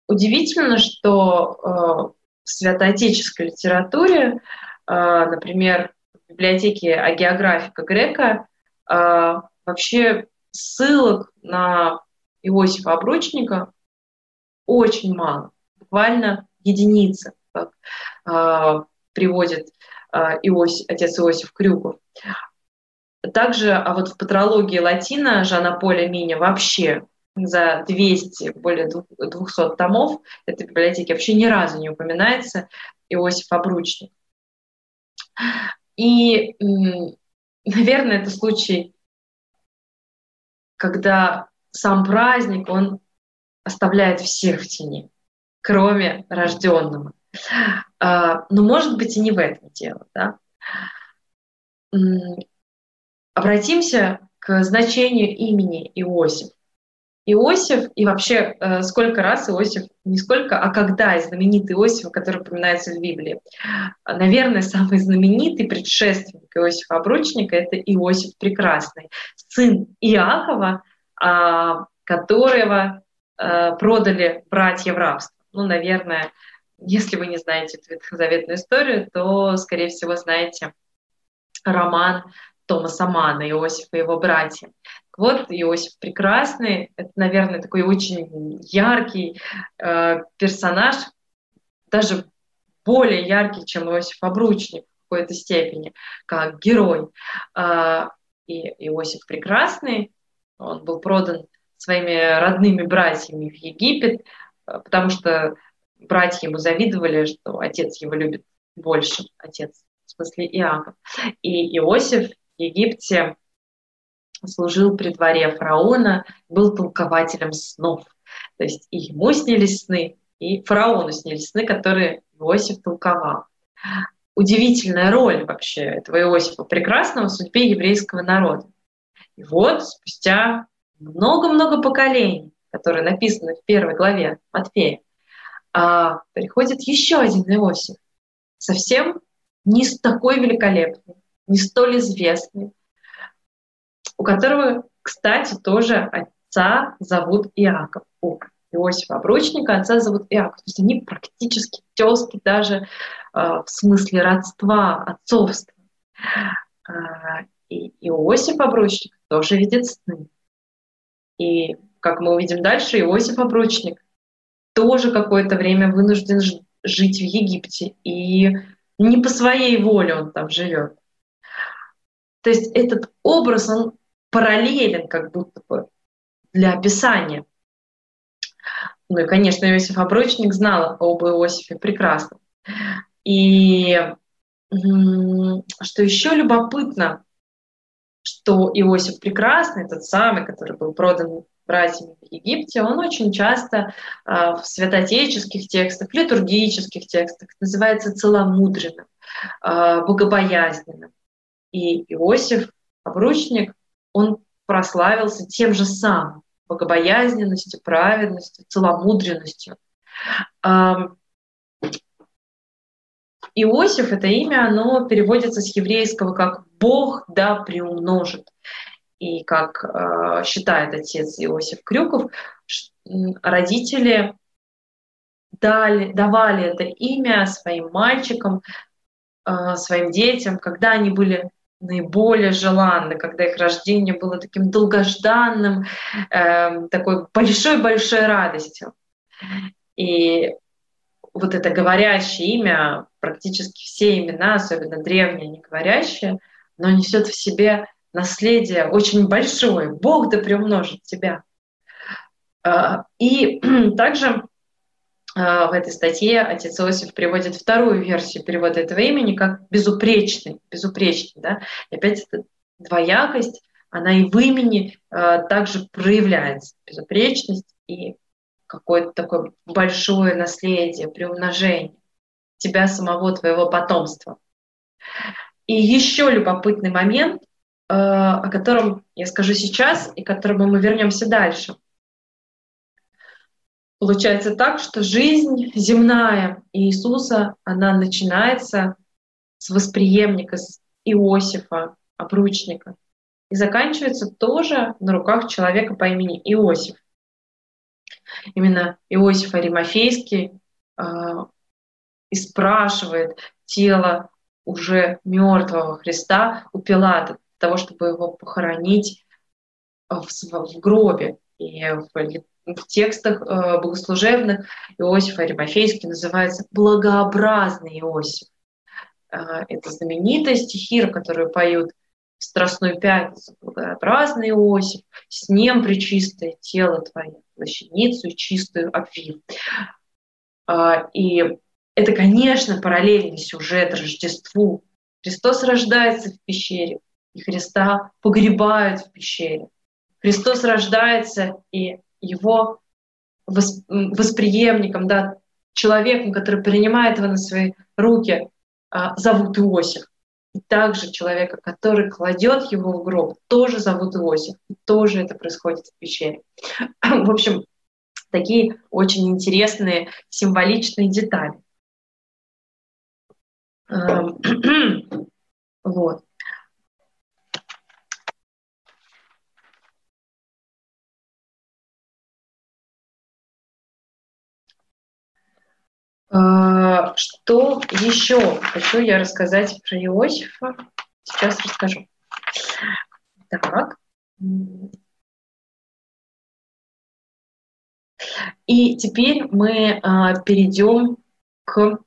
Удивительно, что э, в святоотеческой литературе, например, в библиотеке агеографика Грека, э, вообще ссылок на Иосифа Обручника очень мало, буквально единицы, как э, приводит э, Иосиф, отец Иосиф Крюков. Также, а вот в патрологии латина Жана Поля Миня вообще за 200, более 200 томов этой библиотеки вообще ни разу не упоминается Иосиф Обручник. И, наверное, это случай, когда сам праздник, он оставляет всех в тени, кроме рожденного. А, но, может быть, и не в этом дело. Да? Обратимся к значению имени Иосиф. Иосиф, и вообще э, сколько раз Иосиф, не сколько, а когда знаменитый Иосиф, который упоминается в Библии. Наверное, самый знаменитый предшественник Иосифа Обручника – это Иосиф Прекрасный, сын Иакова, э, которого э, продали братья в рабство. Ну, наверное, если вы не знаете эту ветхозаветную историю, то, скорее всего, знаете роман Томаса Мана, Иосиф и его братья. Вот Иосиф прекрасный, это, наверное, такой очень яркий э, персонаж, даже более яркий, чем Иосиф Обручник в какой-то степени, как герой. Э, и Иосиф прекрасный, он был продан своими родными братьями в Египет, э, потому что братья ему завидовали, что отец его любит больше, отец, в смысле Иаков. И Иосиф Египте служил при дворе фараона, был толкователем снов. То есть и ему снились сны, и фараону снились сны, которые Иосиф толковал. Удивительная роль вообще этого Иосифа прекрасного в судьбе еврейского народа. И вот спустя много-много поколений, которые написаны в первой главе Матфея, а, приходит еще один Иосиф, совсем не такой великолепный, не столь известный, у которого, кстати, тоже отца зовут Иаков. У Иосифа Обручника отца зовут Иаков. То есть они практически тезки даже э, в смысле родства, отцовства. Э, и Иосиф Обручник тоже видит сны. И, как мы увидим дальше, Иосиф Обручник тоже какое-то время вынужден жить в Египте. И не по своей воле он там живет. То есть этот образ, он параллелен как будто бы для описания. Ну и, конечно, Иосиф Обручник знал об Иосифе прекрасно. И что еще любопытно, что Иосиф Прекрасный, тот самый, который был продан братьями в Египте, он очень часто э, в святотеческих текстах, литургических текстах называется целомудренным, э, богобоязненным. И Иосиф Обручник он прославился тем же самым богобоязненностью, праведностью, целомудренностью. Иосиф, это имя, оно переводится с еврейского как «Бог да приумножит». И как э, считает отец Иосиф Крюков, родители дали, давали это имя своим мальчикам, э, своим детям, когда они были наиболее желанны, когда их рождение было таким долгожданным, э, такой большой-большой радостью. И вот это говорящее имя, практически все имена, особенно древние, не говорящие, но несет в себе наследие очень большое. Бог да приумножит тебя. А, и также в этой статье отец Иосиф приводит вторую версию перевода этого имени как безупречный, безупречный, да, и опять эта двоякость, она и в имени а, также проявляется, безупречность и какое-то такое большое наследие, приумножение тебя самого, твоего потомства. И еще любопытный момент, э, о котором я скажу сейчас и к которому мы вернемся дальше. Получается так, что жизнь земная Иисуса, она начинается с восприемника, с Иосифа, обручника, и заканчивается тоже на руках человека по имени Иосиф. Именно Иосиф Аримофейский э, и спрашивает тело уже мертвого Христа у Пилата, для того, чтобы его похоронить в, в гробе. И в, в текстах э, богослужебных Иосиф Аримофейский называется «благообразный Иосиф». Э, это знаменитая стихира, которую поют в Страстную Пятницу, благообразный Иосиф, с ним причистое тело твое, плащаницу чистую обвил. Э, и это, конечно, параллельный сюжет Рождеству. Христос рождается в пещере, и Христа погребают в пещере. Христос рождается, и его восприемником, да, человеком, который принимает его на свои руки, а, зовут Иосиф. И также человека, который кладет его в гроб, тоже зовут Иосиф. И тоже это происходит в пещере. В общем, такие очень интересные символичные детали. Вот. Что еще хочу я рассказать про Иосифа? Сейчас расскажу. Так. И теперь мы э, перейдем к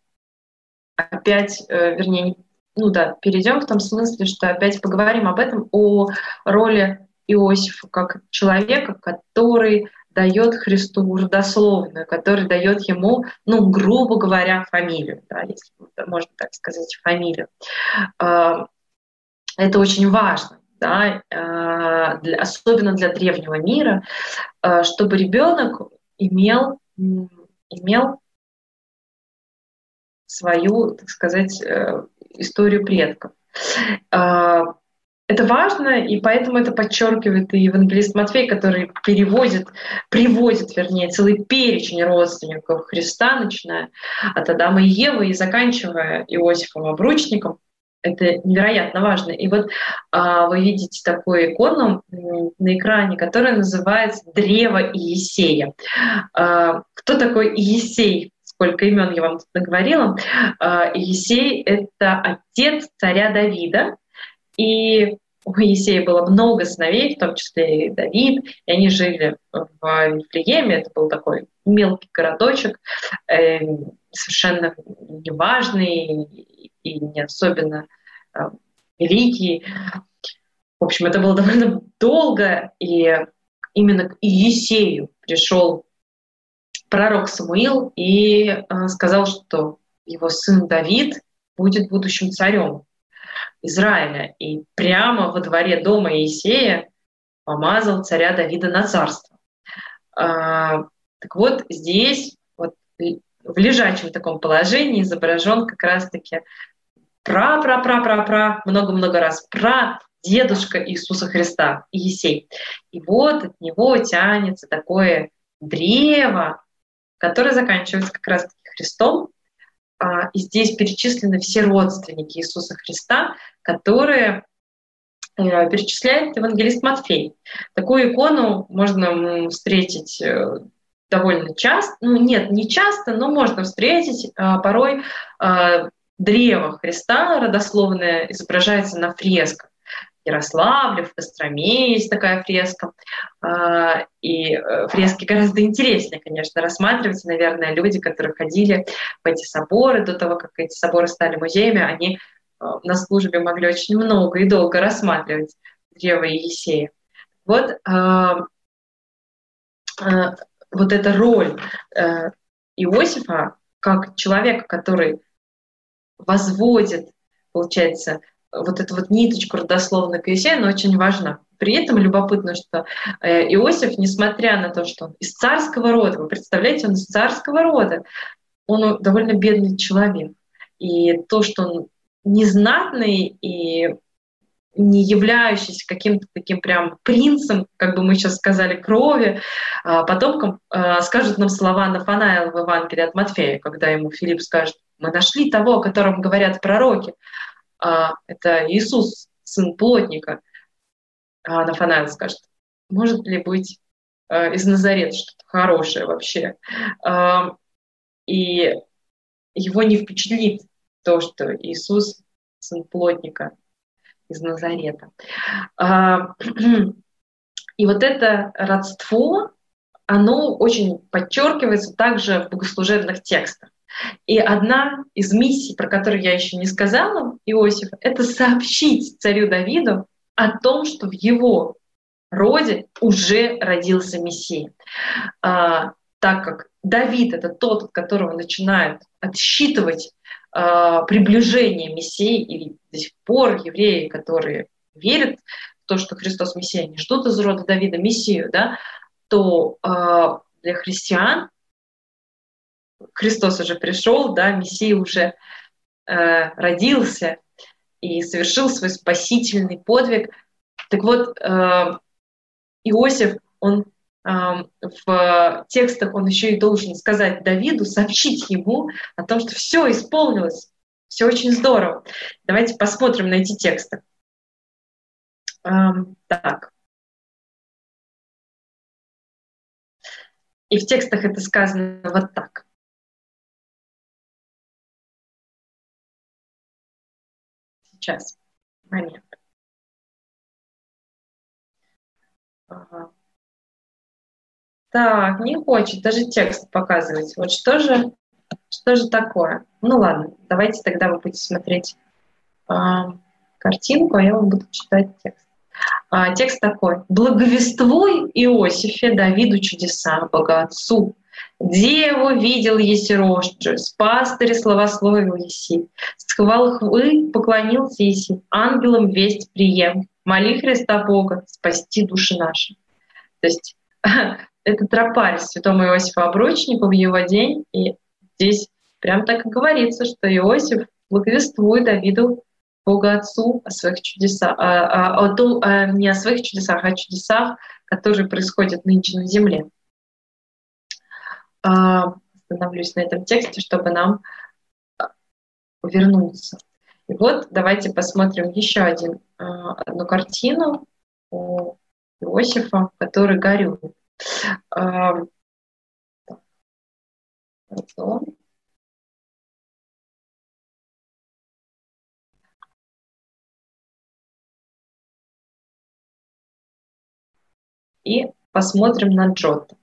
опять, э, вернее, ну да, перейдем в том смысле, что опять поговорим об этом, о роли Иосифа как человека, который дает Христу родословную, который дает ему, ну, грубо говоря, фамилию, да, если можно так сказать, фамилию. А, это очень важно, да, а, для, особенно для древнего мира, а, чтобы ребенок имел, имел свою, так сказать, э, историю предков. Это важно, и поэтому это подчеркивает и евангелист Матфей, который переводит, приводит, вернее, целый перечень родственников Христа, начиная от Адама и Евы и заканчивая Иосифом Обручником. Это невероятно важно. И вот а, вы видите такую икону на экране, которая называется «Древо Иесея». А, кто такой Иесей? сколько имен я вам тут наговорила. А, Есей — это отец царя Давида, и у Есея было много сыновей, в том числе и Давид, и они жили в Вифлееме, это был такой мелкий городочек, э, совершенно неважный и не особенно э, великий. В общем, это было довольно долго, и именно к Есею пришел пророк Самуил и э, сказал, что его сын Давид будет будущим царем Израиля. И прямо во дворе дома Иисея помазал царя Давида на царство. А, так вот, здесь вот, в лежачем таком положении изображен как раз-таки пра-пра-пра-пра-пра, много-много раз, пра дедушка Иисуса Христа, Иисей. И вот от него тянется такое древо, который заканчивается как раз Христом. А, и здесь перечислены все родственники Иисуса Христа, которые э, перечисляет евангелист Матфей. Такую икону можно встретить э, довольно часто, ну нет, не часто, но можно встретить а, порой а, древо Христа родословное изображается на фресках. Ярославле, в Костроме есть такая фреска. А, и э, фрески гораздо интереснее, конечно, рассматривать. Наверное, люди, которые ходили в эти соборы до того, как эти соборы стали музеями, они э, на службе могли очень много и долго рассматривать древо Есея. Вот вот эта роль э, Иосифа как человека, который возводит, получается, вот эту вот ниточку родословно к она очень важна. При этом любопытно, что э, Иосиф, несмотря на то, что он из царского рода, вы представляете, он из царского рода, он довольно бедный человек. И то, что он незнатный и не являющийся каким-то таким прям принцем, как бы мы сейчас сказали, крови, а потомкам а, скажут нам слова Нафанаила в Евангелии от Матфея, когда ему Филипп скажет, мы нашли того, о котором говорят пророки. А, это Иисус, сын плотника. А Нафанаил скажет, может ли быть из Назарета что-то хорошее вообще? И его не впечатлит то, что Иисус сын плотника – из Назарета. А, и вот это родство, оно очень подчеркивается также в богослужебных текстах. И одна из миссий, про которую я еще не сказала, Иосиф, это сообщить царю Давиду о том, что в его роде уже родился Мессия. А, так как Давид — это тот, от которого начинают отсчитывать а, приближение Мессии, и до сих пор евреи, которые верят в то, что Христос Мессия, не ждут из рода Давида Мессию, да, то э, для христиан Христос уже пришел, да, Мессия уже э, родился и совершил свой спасительный подвиг. Так вот, э, Иосиф, он в текстах он еще и должен сказать Давиду, сообщить ему о том, что все исполнилось, все очень здорово. Давайте посмотрим на эти тексты. Так. И в текстах это сказано вот так. Сейчас. Момент. Так, не хочет даже текст показывать. Вот что же, что же такое? Ну ладно, давайте тогда вы будете смотреть э, картинку, а я вам буду читать текст. А, текст такой. «Благовествуй Иосифе Давиду чудеса, Богоотцу, Деву видел еси рожджи, с пастыря словословил еси, с хвалхвы поклонился еси, ангелам весть прием, моли Христа Бога, спасти души наши». То есть это тропарь святому Иосифу Обручнику в его день. И здесь прям так и говорится, что Иосиф благовествует Давиду Бога Отцу о своих чудесах, а, о, о, о, не о своих чудесах, а о чудесах, которые происходят нынче на земле. А, остановлюсь на этом тексте, чтобы нам а, вернуться. И вот давайте посмотрим еще один, а, одну картину у Иосифа, который горюет. И посмотрим на Джота.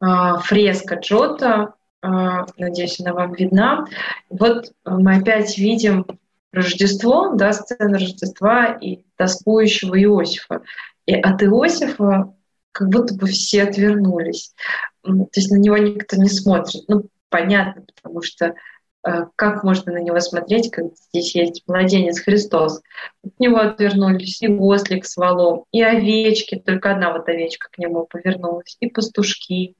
Фреска Джота, а, надеюсь, она вам видна. Вот мы опять видим Рождество, да, сцену Рождества и тоскующего Иосифа. И от Иосифа как будто бы все отвернулись. То есть на него никто не смотрит. Ну, понятно, потому что э, как можно на него смотреть, когда здесь есть младенец Христос? От него отвернулись и ослик с валом, и овечки, только одна вот овечка к нему повернулась, и пастушки,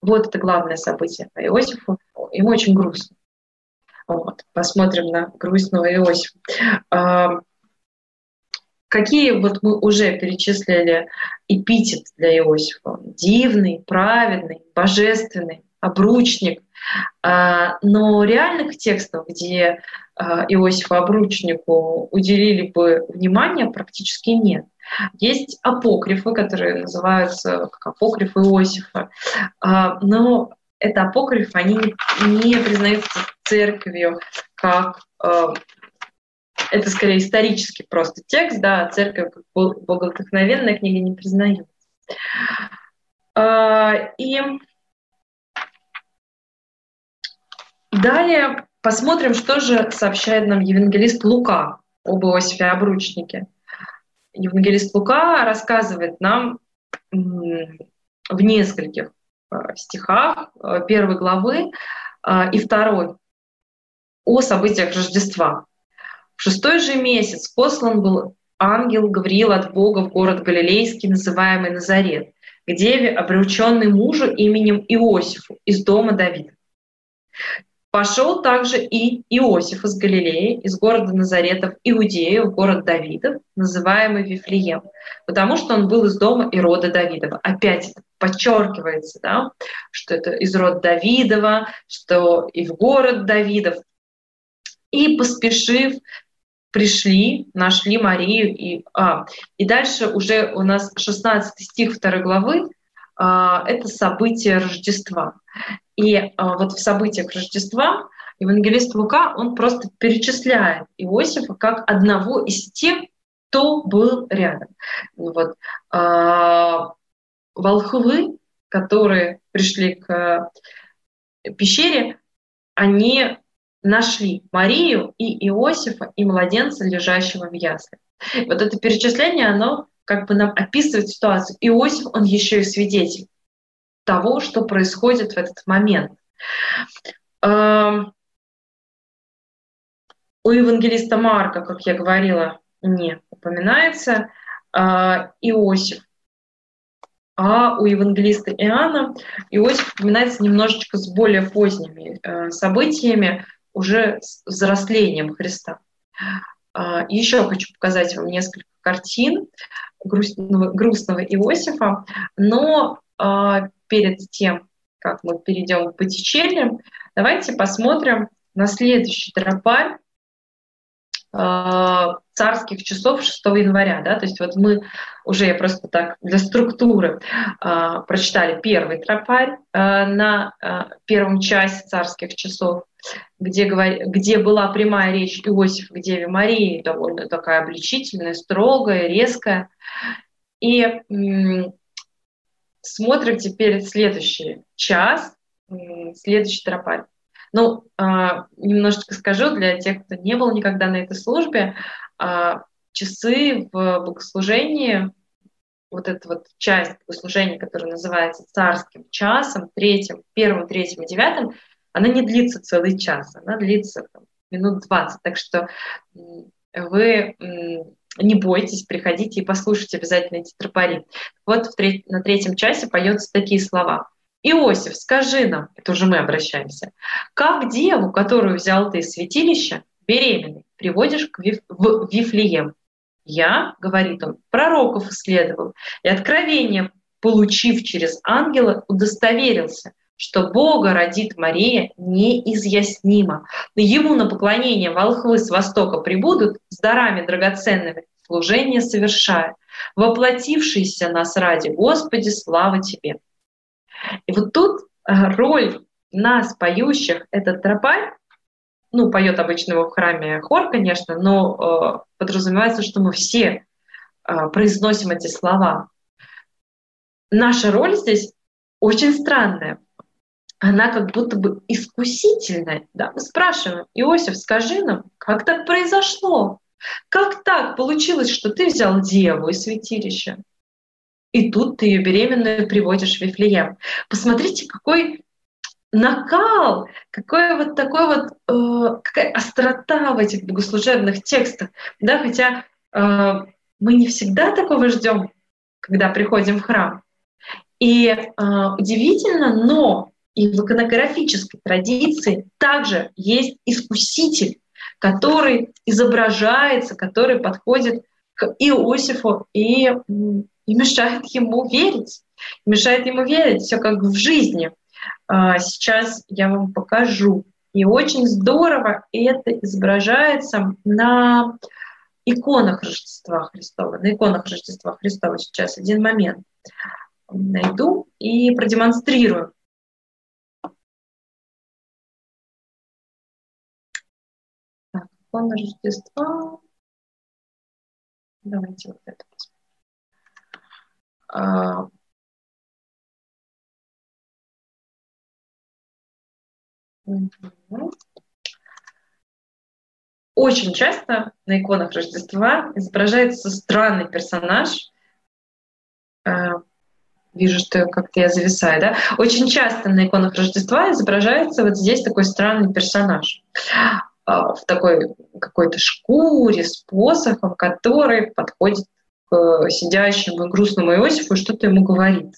вот это главное событие по Иосифу. Ему очень грустно. Вот. Посмотрим на грустного Иосифа. А, какие вот мы уже перечислили эпитет для Иосифа? Дивный, праведный, божественный. обручник. А, но реальных текстов, где а, Иосифу обручнику уделили бы внимание, практически нет. Есть апокрифы, которые называются как апокрифы Иосифа, а, но это апокрифы, они не признаются церковью как это скорее исторический просто текст, да, церковь как богодухновенная книга не признается. И Далее посмотрим, что же сообщает нам евангелист Лука об Иосифе Обручнике. Евангелист Лука рассказывает нам в нескольких э, стихах э, первой главы э, и второй о событиях Рождества. В шестой же месяц послан был ангел Гавриил от Бога в город Галилейский, называемый Назарет, к деве, обрученный мужу именем Иосифу из дома Давида. Пошел также и Иосиф из Галилеи, из города Назарета в Иудею, в город Давидов, называемый Вифлеем, потому что он был из дома и рода Давидова. Опять это подчеркивается, да, что это из рода Давидова, что и в город Давидов. И поспешив, пришли, нашли Марию. И, а, и дальше уже у нас 16 стих 2 главы, это событие Рождества. И а, вот в событиях Рождества евангелист Лука, он просто перечисляет Иосифа как одного из тех, кто был рядом. Вот. А, волхвы, которые пришли к пещере, они нашли Марию и Иосифа и младенца, лежащего в ясле. Вот это перечисление, оно как бы нам описывает ситуацию. Иосиф, он еще и свидетель того, что происходит в этот момент. Эм, у евангелиста Марка, как я говорила, не упоминается э, Иосиф. А у евангелиста Иоанна Иосиф упоминается немножечко с более поздними э, событиями, уже с взрослением Христа. Э, еще хочу показать вам несколько картин грустного, грустного Иосифа, но перед тем, как мы перейдем к Боттичелли, давайте посмотрим на следующий тропарь. э, царских часов 6 января. Да? То есть вот мы уже, я просто так для структуры э, прочитали первый тропарь э, на э, первом часе царских часов, где, где была прямая речь Иосифа к Деве Марии, довольно такая обличительная, строгая, резкая. И Смотрим теперь следующий час, следующий тропарь. Ну, а, немножечко скажу для тех, кто не был никогда на этой службе, а, часы в богослужении, вот эта вот часть богослужения, которая называется царским часом, третьим, первым, третьим и девятым, она не длится целый час, она длится там, минут 20. Так что вы не бойтесь, приходите и послушайте обязательно эти тропари. Вот в треть, на третьем часе поются такие слова. Иосиф, скажи нам, это уже мы обращаемся, как деву, которую взял ты из святилища, беременной, приводишь к Виф, в Вифлеем? Я, говорит он, пророков исследовал, и откровение, получив через ангела, удостоверился, что Бога родит Мария неизъяснимо. Ему на поклонение волхвы с востока прибудут с дарами драгоценными, служение совершая, воплотившийся нас ради Господи, слава Тебе. И вот тут э, роль нас, поющих, этот тропарь, ну, поет обычно его в храме хор, конечно, но э, подразумевается, что мы все э, произносим эти слова. Наша роль здесь очень странная, она как будто бы искусительная. Да? Мы спрашиваем, Иосиф, скажи нам, как так произошло? Как так получилось, что ты взял деву из святилища, и тут ты ее беременную приводишь в Вифлеем? Посмотрите, какой накал, какой вот такой вот, э, какая острота в этих богослужебных текстах. Да, хотя э, мы не всегда такого ждем, когда приходим в храм. И э, удивительно, но и в иконографической традиции также есть искуситель, который изображается, который подходит к Иосифу и, и мешает ему верить. Мешает ему верить, все как в жизни. А, сейчас я вам покажу. И очень здорово это изображается на иконах Рождества Христова. На иконах Рождества Христова сейчас один момент найду и продемонстрирую. Так, икона Рождества. Давайте вот это посмотрим. Очень часто на иконах Рождества изображается странный персонаж. А, вижу, что как-то я зависаю, да? Очень часто на иконах Рождества изображается вот здесь такой странный персонаж а, в такой какой-то шкуре с посохом, который подходит к сидящему и грустному Иосифу и что-то ему говорит.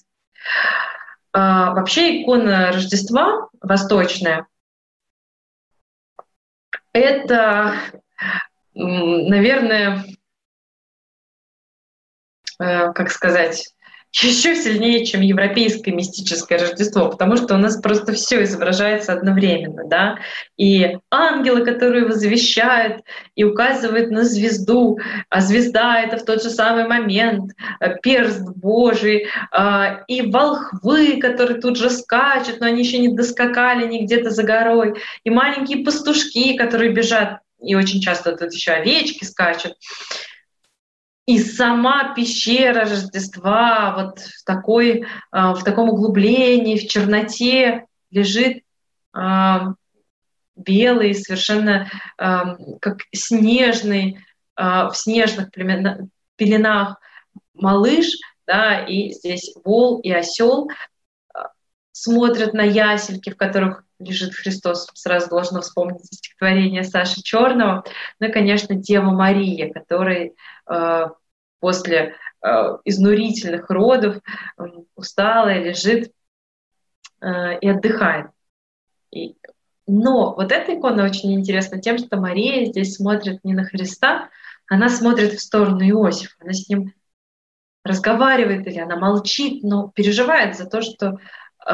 А, вообще икона Рождества восточная это, наверное, э, как сказать, еще сильнее, чем европейское мистическое Рождество, потому что у нас просто все изображается одновременно, да, и ангелы, которые возвещают и указывают на звезду, а звезда — это в тот же самый момент э, перст Божий, а, и волхвы, которые тут же скачут, но они еще не доскакали, не где-то за горой, и маленькие пастушки, которые бежат, и очень часто тут еще овечки скачут. И сама пещера Рождества вот в, такой, а, в таком углублении, в черноте лежит а, белый, совершенно а, как снежный, в снежных пеленах малыш, да, и здесь вол и осел смотрят на ясельки, в которых лежит Христос. Сразу должно вспомнить стихотворение Саши Черного. Ну и, конечно, Дева Мария, которой после э, изнурительных родов э, усталая лежит э, и отдыхает. И, но вот эта икона очень интересна тем, что Мария здесь смотрит не на Христа, она смотрит в сторону Иосифа, она с ним разговаривает или она молчит, но переживает за то, что э,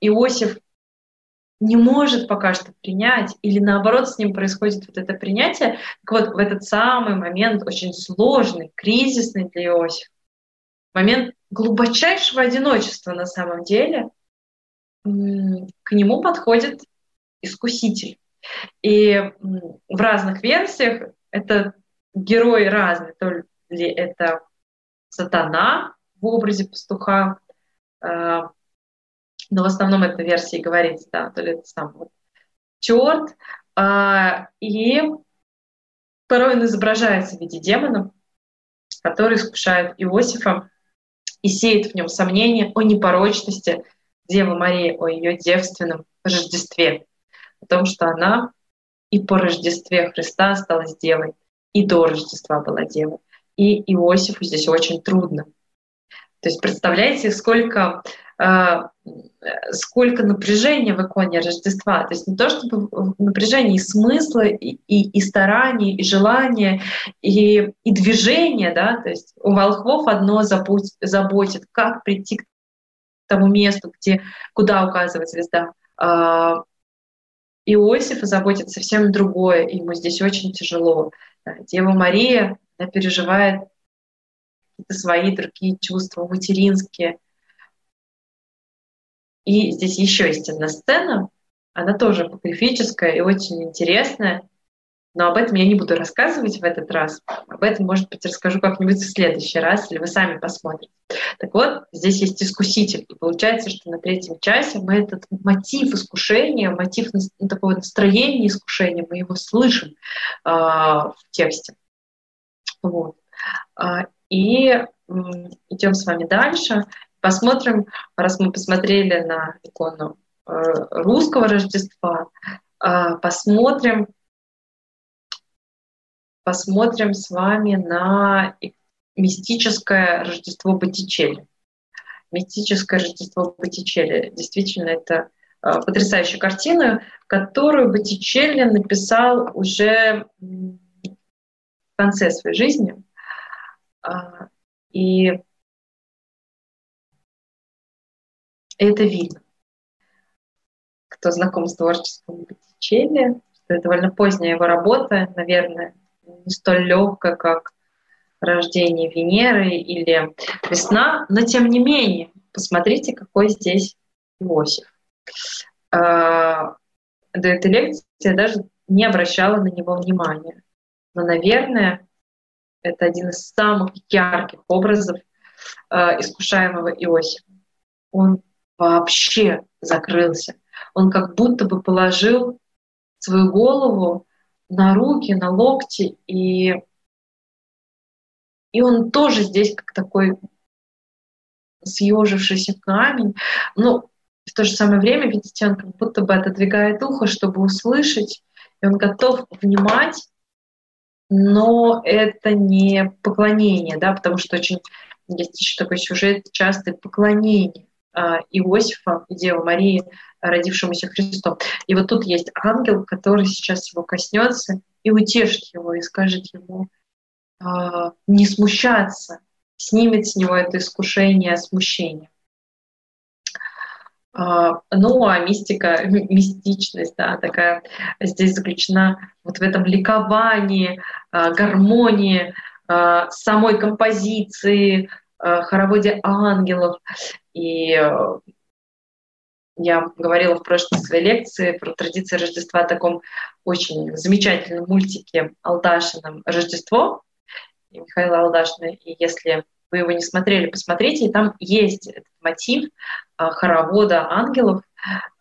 Иосиф не может пока что принять, или наоборот с ним происходит вот это принятие, так вот в этот самый момент очень сложный, кризисный для Иосифа, момент глубочайшего одиночества на самом деле, к нему подходит искуситель. И в разных версиях это герои разные, то ли это сатана в образе пастуха, а, но в основном эта версия говорится, да, то ли это сам вот черт, а, и порой он изображается в виде демона, который искушает Иосифа и сеет в нем сомнения о непорочности Девы Марии, о ее девственном Рождестве, о том, что она и по Рождестве Христа осталась девой, и до Рождества была девой. И Иосифу здесь очень трудно. То есть представляете, сколько сколько напряжения в иконе Рождества. То есть не то чтобы напряжение и смысла, и, и, и старания, и желания, и, и движения, да, то есть у волхвов одно забудь, заботит, как прийти к тому месту, где, куда указывает звезда. А, Иосиф заботит совсем другое, ему здесь очень тяжело. Дева Мария, она переживает какие-то свои другие чувства, материнские, и здесь еще есть одна сцена, она тоже апокрифическая и очень интересная, но об этом я не буду рассказывать в этот раз. Об этом, может быть, расскажу как-нибудь в следующий раз, или вы сами посмотрите. Так вот, здесь есть искуситель. И получается, что на третьем часе мы этот мотив искушения, мотив ну, такого настроения искушения, мы его слышим э, в тексте. Вот. А, и идем с вами дальше. Посмотрим, раз мы посмотрели на икону э, русского Рождества, э, посмотрим, посмотрим с вами на мистическое Рождество Боттичелли. Мистическое Рождество Боттичелли. Действительно, это э, потрясающая картина, которую Боттичелли написал уже в конце своей жизни. И это видно. кто знаком с творчеством Боттичелли, что это довольно поздняя его работа, наверное, не столь легкая, как рождение Венеры или весна, но тем не менее, посмотрите, какой здесь Иосиф. А, до этой лекции я даже не обращала на него внимания. Но, наверное, это один из самых ярких образов э, искушаемого Иосифа. Он вообще закрылся. Он как будто бы положил свою голову на руки, на локти, и, и он тоже здесь как такой съежившийся камень. Но в то же самое время, видите, он как будто бы отодвигает ухо, чтобы услышать, и он готов внимать, но это не поклонение, да, потому что очень есть еще такой сюжет частое поклонение Иосифа и Девы Марии, родившемуся Христом. И вот тут есть ангел, который сейчас его коснется и утешит его, и скажет ему э, не смущаться, снимет с него это искушение, смущение. А, ну, а мистика, мистичность, да, такая здесь заключена вот в этом ликовании, а, гармонии, а, самой композиции, хороводе ангелов. И э, я говорила в прошлой своей лекции про традиции Рождества о таком очень замечательном мультике Алдашином «Рождество» Михаила Алдашина. И если вы его не смотрели, посмотрите, и там есть этот мотив а, хоровода ангелов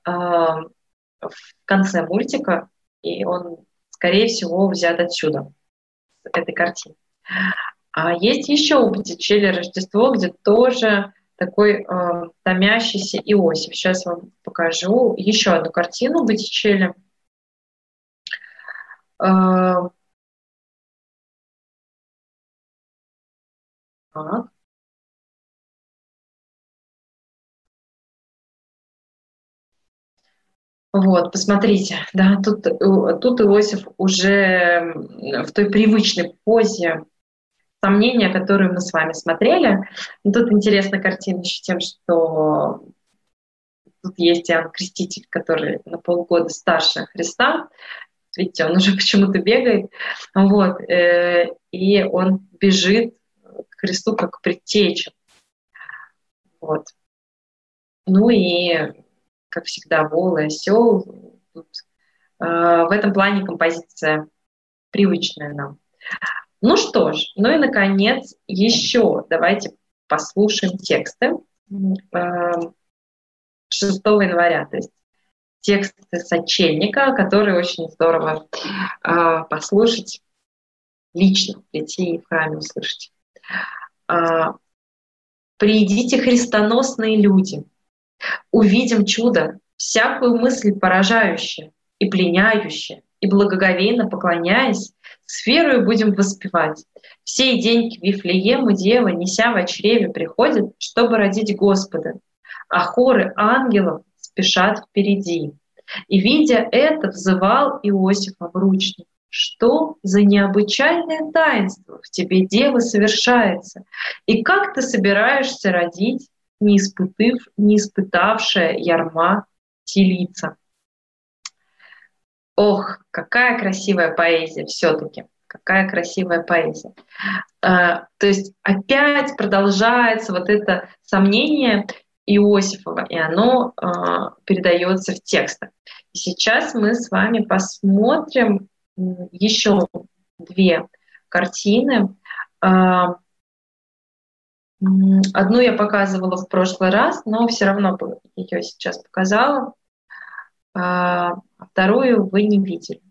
в конце мультика, и он, скорее всего, взят отсюда, с этой картины. А есть еще у Боттичелли Рождество, где тоже такой э, томящийся Иосиф. Сейчас вам покажу еще одну картину Боттичелли. Э, Так. Вот, посмотрите, да, тут, э, тут Иосиф уже в той привычной позе сомнения, которые мы с вами смотрели. Но тут интересна картина еще тем, что тут есть Иоанн Креститель, который на полгода старше Христа. Видите, он уже почему-то бегает. Вот, э, и он бежит Христу как предтеча. Вот. Ну и, как всегда, вол и осел. Тут, э, в этом плане композиция привычная нам. Ну что ж, ну и, наконец, еще давайте послушаем тексты э, 6 января, то есть тексты сочельника, которые очень здорово э, послушать лично, прийти в храме услышать. А, «Приидите, христоносные люди, увидим чудо, всякую мысль поражающую и пленяющую, и благоговейно поклоняясь, с верою будем воспевать. Все день к Вифлеему Дева, неся в чреве, приходит, чтобы родить Господа, а хоры ангелов спешат впереди. И, видя это, взывал Иосифа вручник. Что за необычайное таинство в тебе, Дева, совершается? И как ты собираешься родить, не, испытав, не испытавшая ярма телица? Ох, какая красивая поэзия все-таки. Какая красивая поэзия. А, то есть опять продолжается вот это сомнение Иосифова, и оно а, передается в текстах. Сейчас мы с вами посмотрим еще две картины. А, одну я показывала в прошлый раз, но все равно ее сейчас показала. А вторую вы не видели.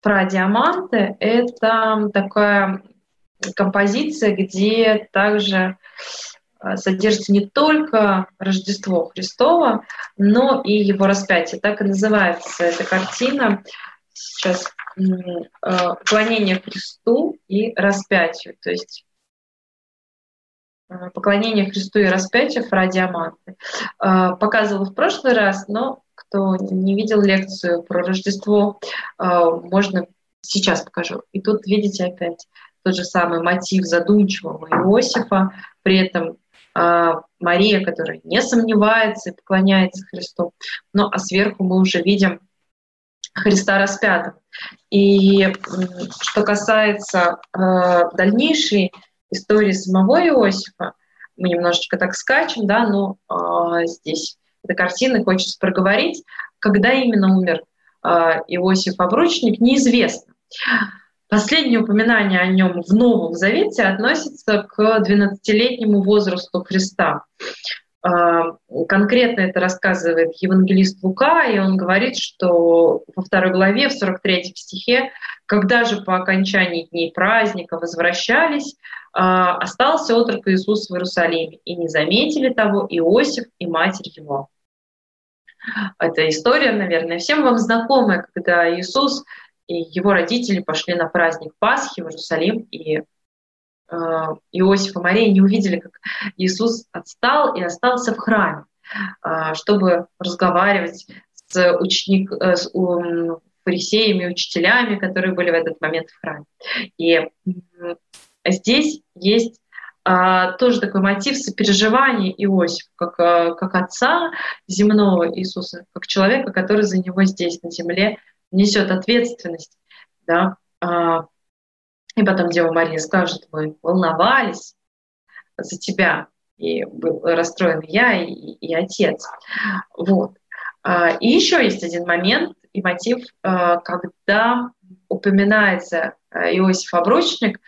Про диаманты это такая композиция, где также Э, содержится не только Рождество Христово, но и его распятие. Так и называется эта картина. Сейчас э, поклонение Христу и распятию. То есть поклонение Христу и распятию Фра Диаманты. Показывала в прошлый раз, но кто не видел лекцию про Рождество, можно сейчас покажу. И тут видите опять тот же самый мотив задумчивого Иосифа, при этом Мария, которая не сомневается и поклоняется Христу. Ну а сверху мы уже видим Христа распятого. И что касается э, дальнейшей истории самого Иосифа, мы немножечко так скачем, да, но э, здесь эта картина хочется проговорить, когда именно умер э, Иосиф Обручник, неизвестно. Последнее упоминание о нем в Новом Завете относится к 12-летнему возрасту Христа. А, конкретно это рассказывает евангелист Лука, и он говорит, что во второй главе, в 43 стихе, когда же по окончании дней праздника возвращались, а, остался отрок Иисус в Иерусалиме, и не заметили того Иосиф и матерь его. Эта история, наверное, всем вам знакомая, когда Иисус и его родители пошли на праздник Пасхи в Иерусалим, и Иосиф и Мария не увидели, как Иисус отстал и остался в храме, э, чтобы разговаривать с, ученик, э, с фарисеями, учителями, которые были в этот момент в храме. И здесь есть тоже такой мотив сопереживания Иосифа, как, как отца земного Иисуса, как человека, который за него здесь, на земле, несет ответственность, да, и потом Дева Мария скажет, мы волновались за тебя, и был расстроен я и, и отец. Вот. А, и еще есть один момент и мотив, а, когда упоминается а, Иосиф Обручник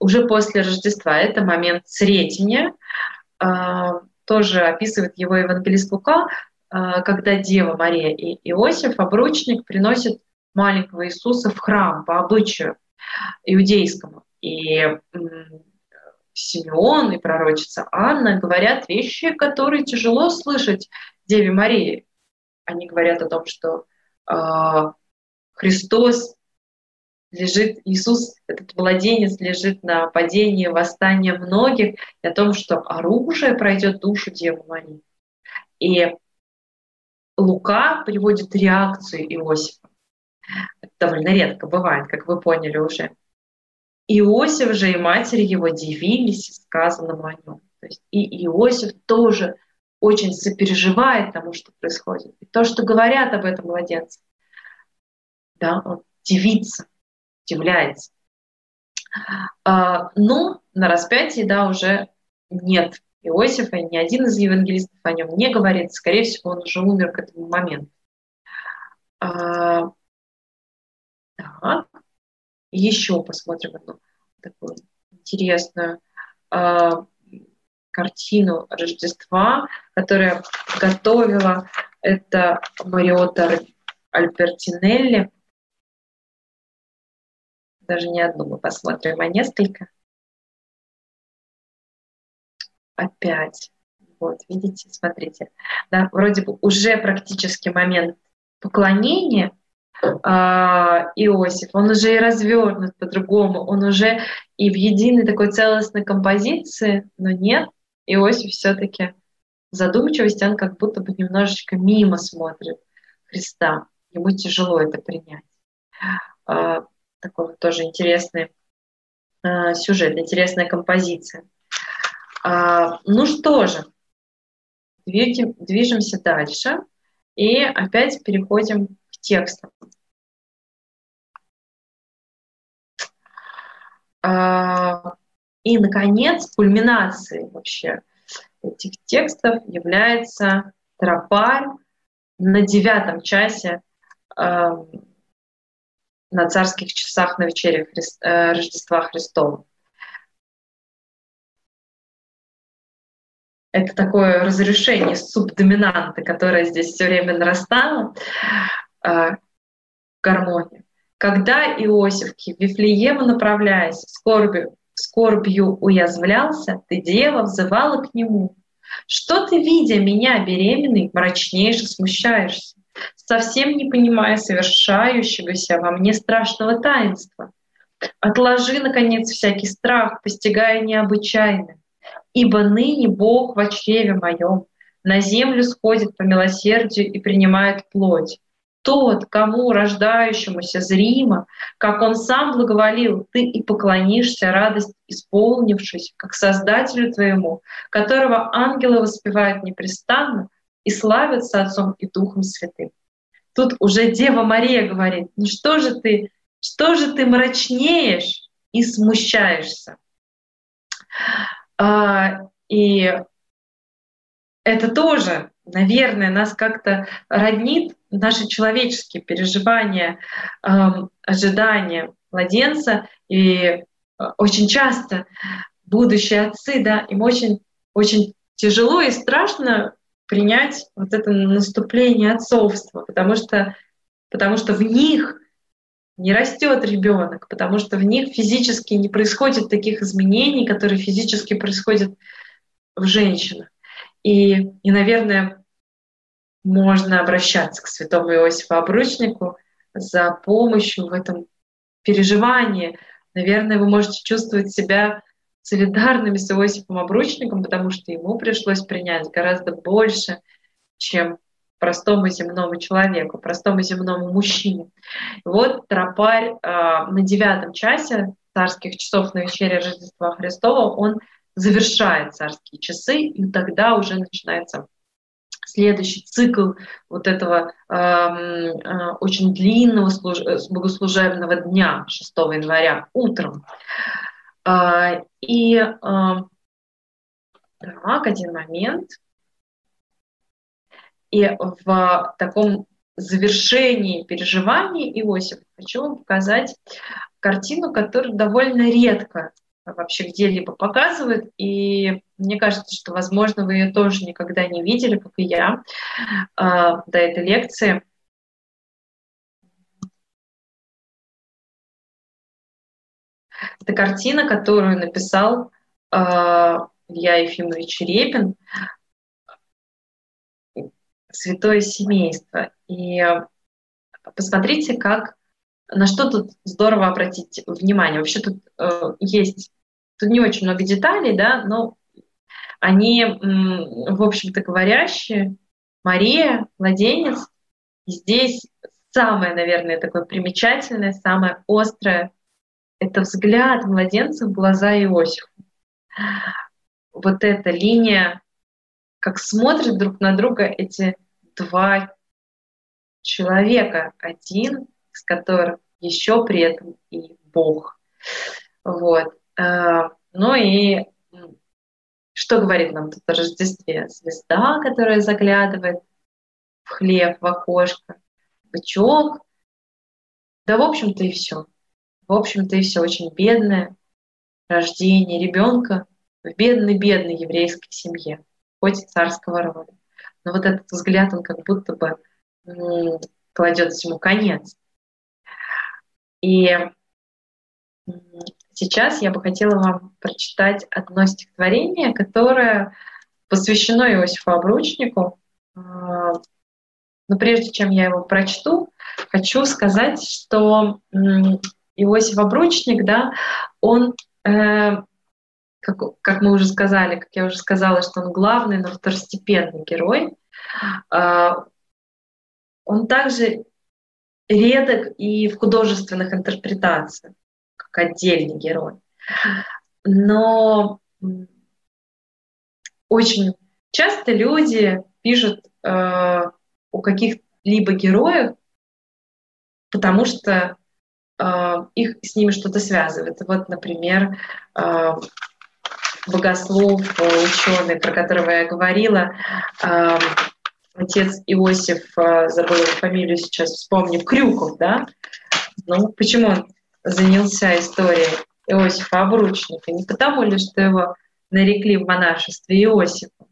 уже после Рождества. Это момент Сретения, тоже описывает его евангелист Лука, когда Дева Мария и Иосиф, обручник, приносят маленького Иисуса в храм по обычаю иудейскому. И Симеон и пророчица Анна говорят вещи, которые тяжело слышать Деве Марии. Они говорят о том, что э, Христос лежит, Иисус, этот младенец лежит на падении, восстания многих, и о том, что оружие пройдет душу Девы Марии. И Лука приводит реакцию Иосифа. Довольно редко бывает, как вы поняли уже. Иосиф же и матери его дивились сказанному о нем. То есть и Иосиф тоже очень сопереживает тому, что происходит. И то, что говорят об этом младенце, да, он дивится, удивляется. А, но на распятии, да, уже нет Иосифа, ни один из евангелистов о нем не говорит. Скорее всего, он уже умер к этому моменту. А, так. Еще посмотрим одну такую интересную а, картину Рождества, которая готовила это Мариота Альбертинелли. Даже не одну мы посмотрим, а несколько опять. Вот, видите, смотрите. Да, вроде бы уже практически момент поклонения э, Иосиф, он уже и развернут по-другому, он уже и в единой такой целостной композиции, но нет, Иосиф все-таки в задумчивости, он как будто бы немножечко мимо смотрит Христа. Ему тяжело это принять. Э, такой вот тоже интересный э, сюжет, интересная композиция. А, ну что же, движем, движемся дальше и опять переходим к текстам. А, и, наконец, кульминацией вообще этих текстов является тропарь на девятом часе э, на царских часах на вечере э, Рождества Христова. это такое разрешение субдоминанты, которое здесь все время нарастало, э, гармония. Когда Иосиф к Вифлеему направляясь, скорбью, скорбью уязвлялся, ты, дева, взывала к нему. Что ты, видя меня беременной, мрачнейше смущаешься, совсем не понимая совершающегося во мне страшного таинства? Отложи, наконец, всякий страх, постигая необычайное Ибо ныне Бог в чреве моем на землю сходит по милосердию и принимает плоть. Тот, кому рождающемуся зримо, как он сам благоволил, ты и поклонишься радость исполнившись, как Создателю твоему, которого ангелы воспевают непрестанно и славятся Отцом и Духом Святым. Тут уже Дева Мария говорит, ну что же ты, что же ты мрачнеешь и смущаешься? А, и это тоже, наверное, нас как-то роднит, наши человеческие переживания, э, ожидания младенца. И э, очень часто будущие отцы, да, им очень, очень тяжело и страшно принять вот это наступление отцовства, потому что, потому что в них не растет ребенок, потому что в них физически не происходит таких изменений, которые физически происходят в женщинах. И, и наверное, можно обращаться к святому Иосифу Обручнику за помощью в этом переживании. Наверное, вы можете чувствовать себя солидарными с Иосифом Обручником, потому что ему пришлось принять гораздо больше, чем простому земному человеку, простому земному мужчине. Вот тропарь э, на девятом часе царских часов на вечере Рождества Христова, он завершает царские часы, и тогда уже начинается следующий цикл вот этого э, э, очень длинного служ... богослужебного дня 6 января утром. Э, и э, так, один момент. И в таком завершении переживаний Иосифа хочу вам показать картину, которую довольно редко вообще где-либо показывают. И мне кажется, что, возможно, вы ее тоже никогда не видели, как и я, а, до этой лекции. Это картина, которую написал а, Илья Ефимович Репин «Святое семейство». И посмотрите, как на что тут здорово обратить внимание. Вообще тут э, есть Тут не очень много деталей, да, но они, в общем-то, говорящие. Мария, младенец. Здесь самое, наверное, такое примечательное, самое острое — это взгляд младенца в глаза Иосифа. Вот эта линия, как смотрят друг на друга эти два человека, один из которых еще при этом и Бог. Вот. Э, ну и что говорит нам тут о Рождестве? Звезда, которая заглядывает в хлеб, в окошко, бычок. Да, в общем-то, и все. В общем-то, и все очень бедное рождение ребенка в бедной-бедной еврейской семье, хоть и царского рода. Но вот этот взгляд, он как будто бы кладет всему конец. И Сейчас я бы хотела вам прочитать одно стихотворение, которое посвящено Иосифу Обручнику. А, но прежде чем я его прочту, хочу сказать, что Иосиф Обручник, да, он, э, как, мы уже сказали, как я уже сказала, что он главный, но второстепенный герой, э, он также редок и в художественных интерпретациях как отдельный герой. Но очень часто люди пишут э, о каких-либо героях, потому что э, их с ними что-то связывает. Вот, например, э, богослов, ученый, про которого я говорила, э, отец Иосиф, э, забыла фамилию сейчас, вспомню, Крюков, да? Ну, почему он занялся историей Иосифа Обручника, не потому ли, что его нарекли в монашестве Иосифом,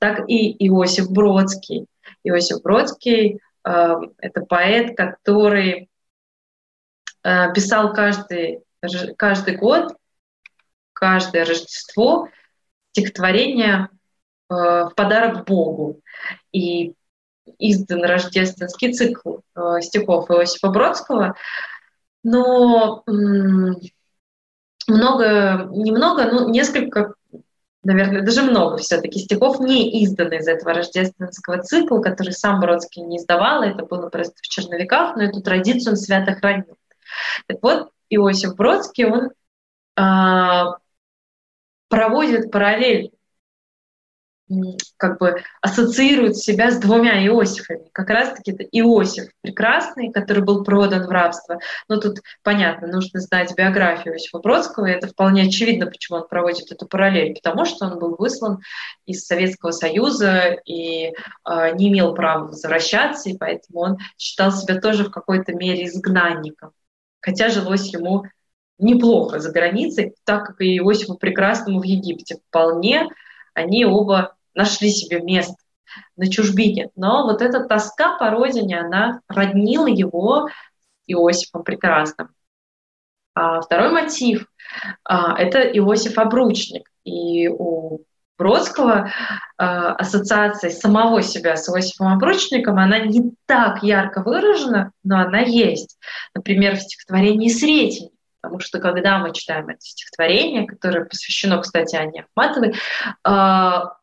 так и Иосиф Бродский. Иосиф Бродский э, — это поэт, который э, писал каждый, каждый год, каждое Рождество стихотворение э, в подарок Богу. И издан рождественский цикл э, стихов Иосифа Бродского — но много, немного, ну, несколько наверное, даже много все-таки стихов, не изданы из этого рождественского цикла, который сам Бродский не издавал, это было просто в черновиках, но эту традицию он свято хранил. Так вот, Иосиф Бродский, он а, проводит параллель как бы ассоциирует себя с двумя Иосифами. Как раз-таки это Иосиф прекрасный, который был продан в рабство. Но тут понятно, нужно знать биографию Иосифа Бродского, и это вполне очевидно, почему он проводит эту параллель, потому что он был выслан из Советского Союза и э, не имел права возвращаться, и поэтому он считал себя тоже в какой-то мере изгнанником. Хотя жилось ему неплохо за границей, так как и Иосифу Прекрасному в Египте. Вполне они оба нашли себе место на чужбине. Но вот эта тоска по родине, она роднила его Иосифом прекрасным. А второй мотив а, это Иосиф Обручник. И у Бродского а, ассоциация самого себя с Иосифом Обручником, она не так ярко выражена, но она есть. Например, в стихотворении «Сретень». Потому что когда мы читаем это стихотворение, которое посвящено, кстати, Анне Ахматовой, а,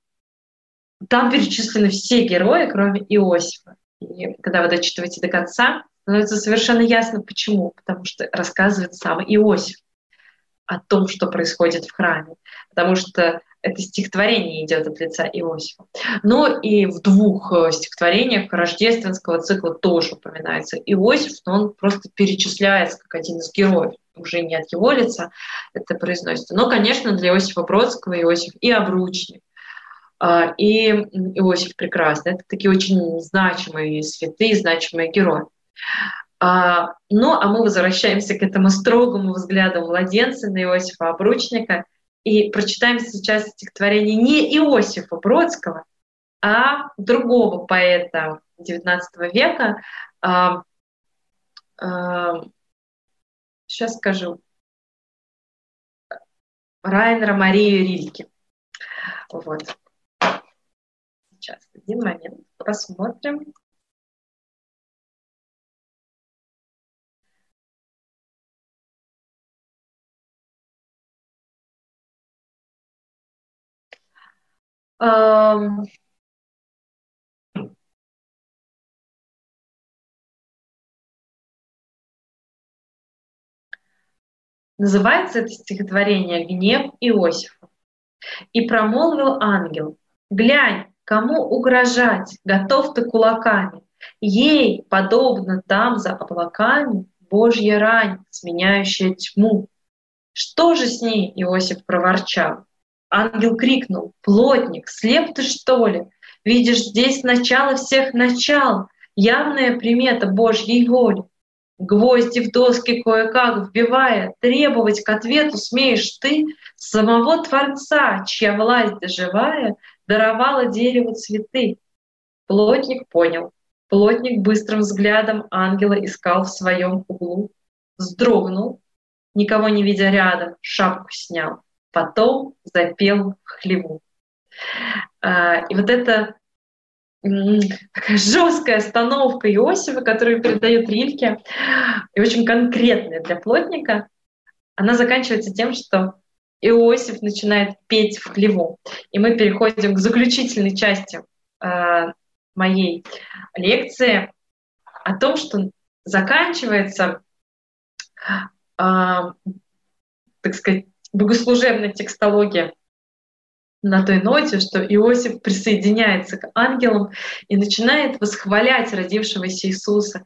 там перечислены все герои, кроме Иосифа. И когда вы дочитываете до конца, становится совершенно ясно, почему. Потому что рассказывает сам Иосиф о том, что происходит в храме. Потому что это стихотворение идет от лица Иосифа. Но и в двух э, стихотворениях рождественского цикла тоже упоминается Иосиф, но он просто перечисляется как один из героев. Уже не от его лица это произносится. Но, конечно, для Иосифа Бродского Иосиф и обручник, а, и Иосиф Прекрасный. Это такие очень значимые святые, значимые герои. А, ну, а мы возвращаемся к этому строгому взгляду младенца на Иосифа Обручника и прочитаем сейчас стихотворение не Иосифа Бродского, а другого поэта XIX века. Сейчас скажу. Райнера Марию Рильке. Вот. Сейчас, один момент, посмотрим. Um, Называется это стихотворение «Гнев Иосифа». «И промолвил ангел, глянь, Кому угрожать? Готов ты кулаками. Ей, подобно там за облаками, Божья рань, сменяющая тьму. Что же с ней, Иосиф проворчал? Ангел крикнул, плотник, слеп ты что ли? Видишь здесь начало всех начал, явная примета Божьей воли. Гвозди в доски кое-как вбивая, требовать к ответу смеешь ты самого Творца, чья власть живая даровала дереву цветы. Плотник понял. Плотник быстрым взглядом ангела искал в своем углу. Вздрогнул, никого не видя рядом, шапку снял. Потом запел в хлеву. А, и вот это такая жесткая остановка Иосифа, которую передает Рильке, и очень конкретная для плотника, она заканчивается тем, что Иосиф начинает петь в хлеву. И мы переходим к заключительной части э, моей лекции о том, что заканчивается, э, так сказать, богослужебная текстология на той ноте, что Иосиф присоединяется к ангелам и начинает восхвалять родившегося Иисуса.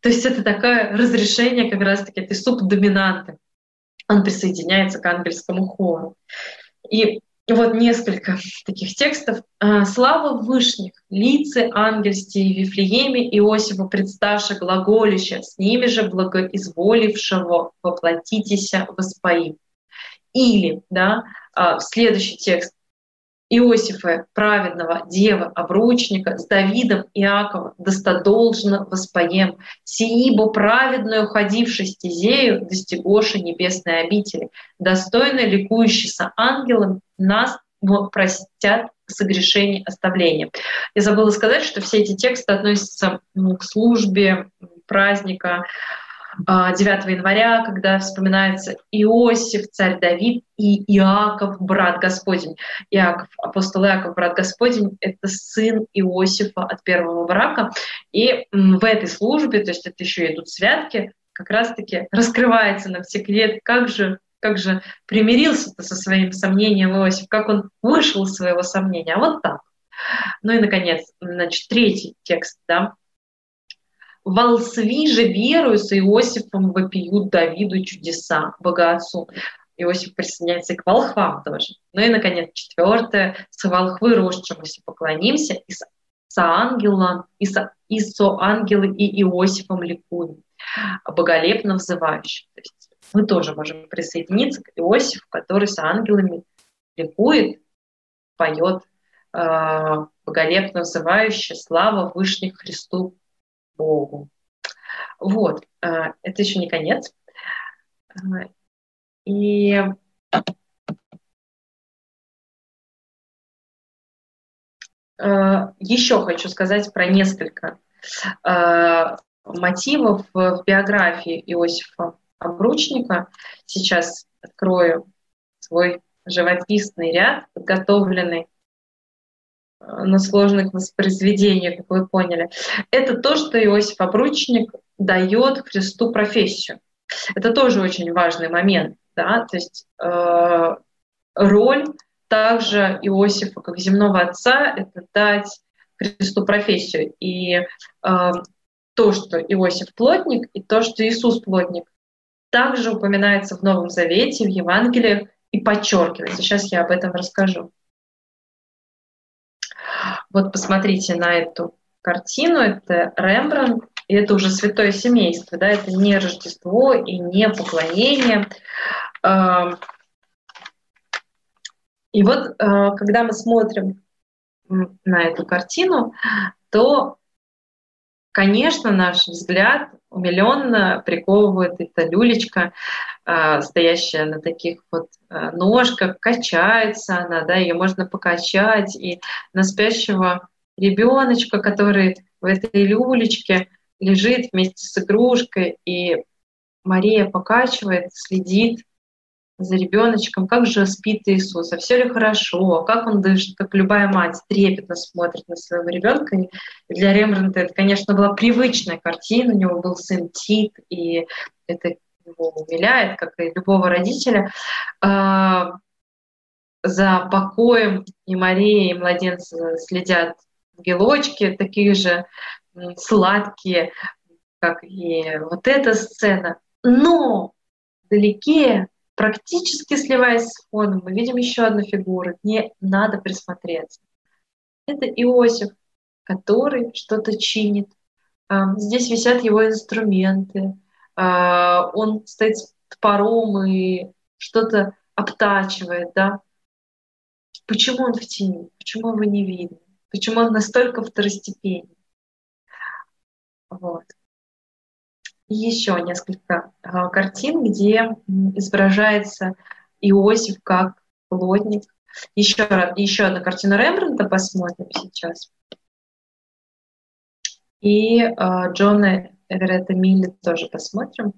То есть это такое разрешение как раз-таки этой субдоминанты он присоединяется к ангельскому хору. И вот несколько таких текстов. «А, «Слава Вышних, лице ангельсти и Вифлееме Иосифа представши глаголище, с ними же благоизволившего воплотитеся воспоим». Или, да, а, следующий текст. Иосифа, праведного, дева, обручника, с Давидом Иакова, достодолжно воспоем, сиибо праведную, ходивши стезею, достигоши небесной обители, достойно ликующийся ангелом, нас простят согрешение оставления. Я забыла сказать, что все эти тексты относятся к службе праздника 9 а, января, когда вспоминается Иосиф, царь Давид и Иаков, брат Господень. Иаков, апостол Иаков, брат Господень, это сын Иосифа от первого брака. И в этой службе, то есть это еще идут святки, как раз-таки раскрывается нам секрет, как же как же примирился-то со своим сомнением Иосиф, как он вышел из своего сомнения. А вот так. Ну и, наконец, значит, третий текст, да, Волсви же верую с Иосифом вопиют Давиду чудеса, богатцу. Иосиф присоединяется и к волхвам тоже. Ну и, наконец, четвертое. С волхвы росшемуся поклонимся и с ангелом, и со, и со ангелы и Иосифом ликуем, боголепно взывающим. То есть мы тоже можем присоединиться к Иосифу, который с ангелами ликует, поет э, боголепно взывающий слава Вышних Христу Богу. Вот, э, это еще не конец. Э, и э, еще хочу сказать про несколько мотивов в биографии Иосифа Обручника. Сейчас открою свой живописный ряд, подготовленный на сложных воспроизведениях, как вы поняли, это то, что Иосиф Обручник дает Христу профессию. Это тоже очень важный момент. Да? То есть э, роль также Иосифа как земного отца — это дать Христу профессию. И э, то, что Иосиф плотник, и то, что Иисус плотник, также упоминается в Новом Завете, в Евангелиях и подчеркивается. Сейчас я об этом расскажу. Вот посмотрите на эту картину, это Рембрандт, и это уже святое семейство, да, это не Рождество и не поклонение. И вот, а, когда мы смотрим на эту картину, то, конечно, наш взгляд умиленно приковывает эта люлечка, а, стоящая на таких вот а, ножках, качается она, да, ее можно покачать, и на спящего ребеночка, который в этой люлечке лежит вместе с игрушкой, и Мария покачивает, следит за ребеночком, как же спит Иисус, а все ли хорошо, как он дышит, как любая мать трепетно смотрит на своего ребенка. И для Рембрандта это, конечно, была привычная картина, у него был сын Тит, и это его умиляет, как и любого родителя. А, за покоем и Мария, и младенца следят ангелочки, такие же сладкие, как и вот эта сцена. Но вдалеке Практически сливаясь с фоном, мы видим еще одну фигуру. Не надо присмотреться. Это Иосиф, который что-то чинит. Здесь висят его инструменты. А, он стоит с топором и что-то обтачивает, да? Почему он в тени? Почему его не видно? Почему он настолько второстепенный? Вот еще несколько а, картин, где изображается Иосиф как плотник. Еще, еще одну картину Рембрандта посмотрим сейчас. И э, Джона Эверетта Милли тоже посмотрим.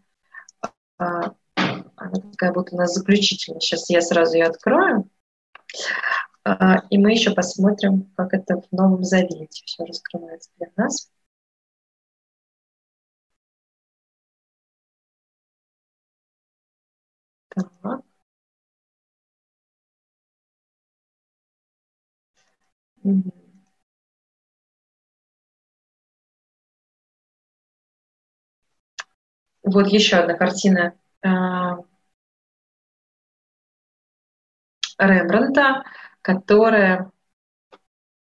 Э, она такая будет у нас заключительная. Сейчас я сразу ее открою. И мы еще посмотрим, как это в Новом Завете все раскрывается для нас. Так. Вот еще одна картина а, Рембрандта, которая,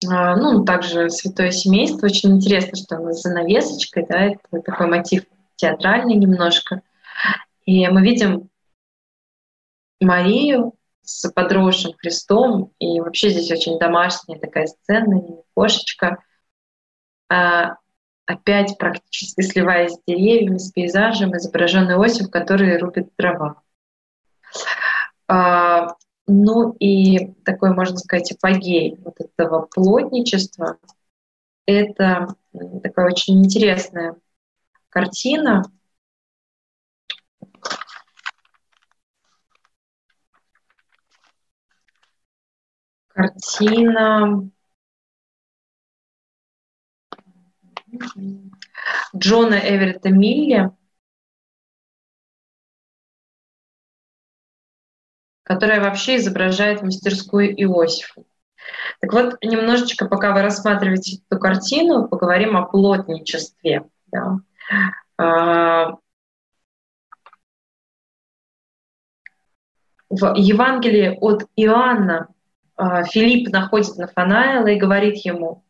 а, ну, также «Святое семейство». Очень интересно, что она с занавесочкой, да, это такой мотив театральный немножко. И мы видим Марию с подросшим Христом, и вообще здесь очень домашняя такая сцена, кошечка, а, опять практически сливаясь с деревьями, с пейзажем, изображенный Иосиф, который рубит дрова. А, ну и такой, можно сказать, апогей вот этого плотничества — это такая очень интересная картина, картина Джона Эверетта Милли, которая вообще изображает мастерскую Иосифа. Так вот, немножечко, пока вы рассматриваете эту картину, поговорим о плотничестве. Да. А, в Евангелии от Иоанна Филипп находит Нафанаила и говорит ему,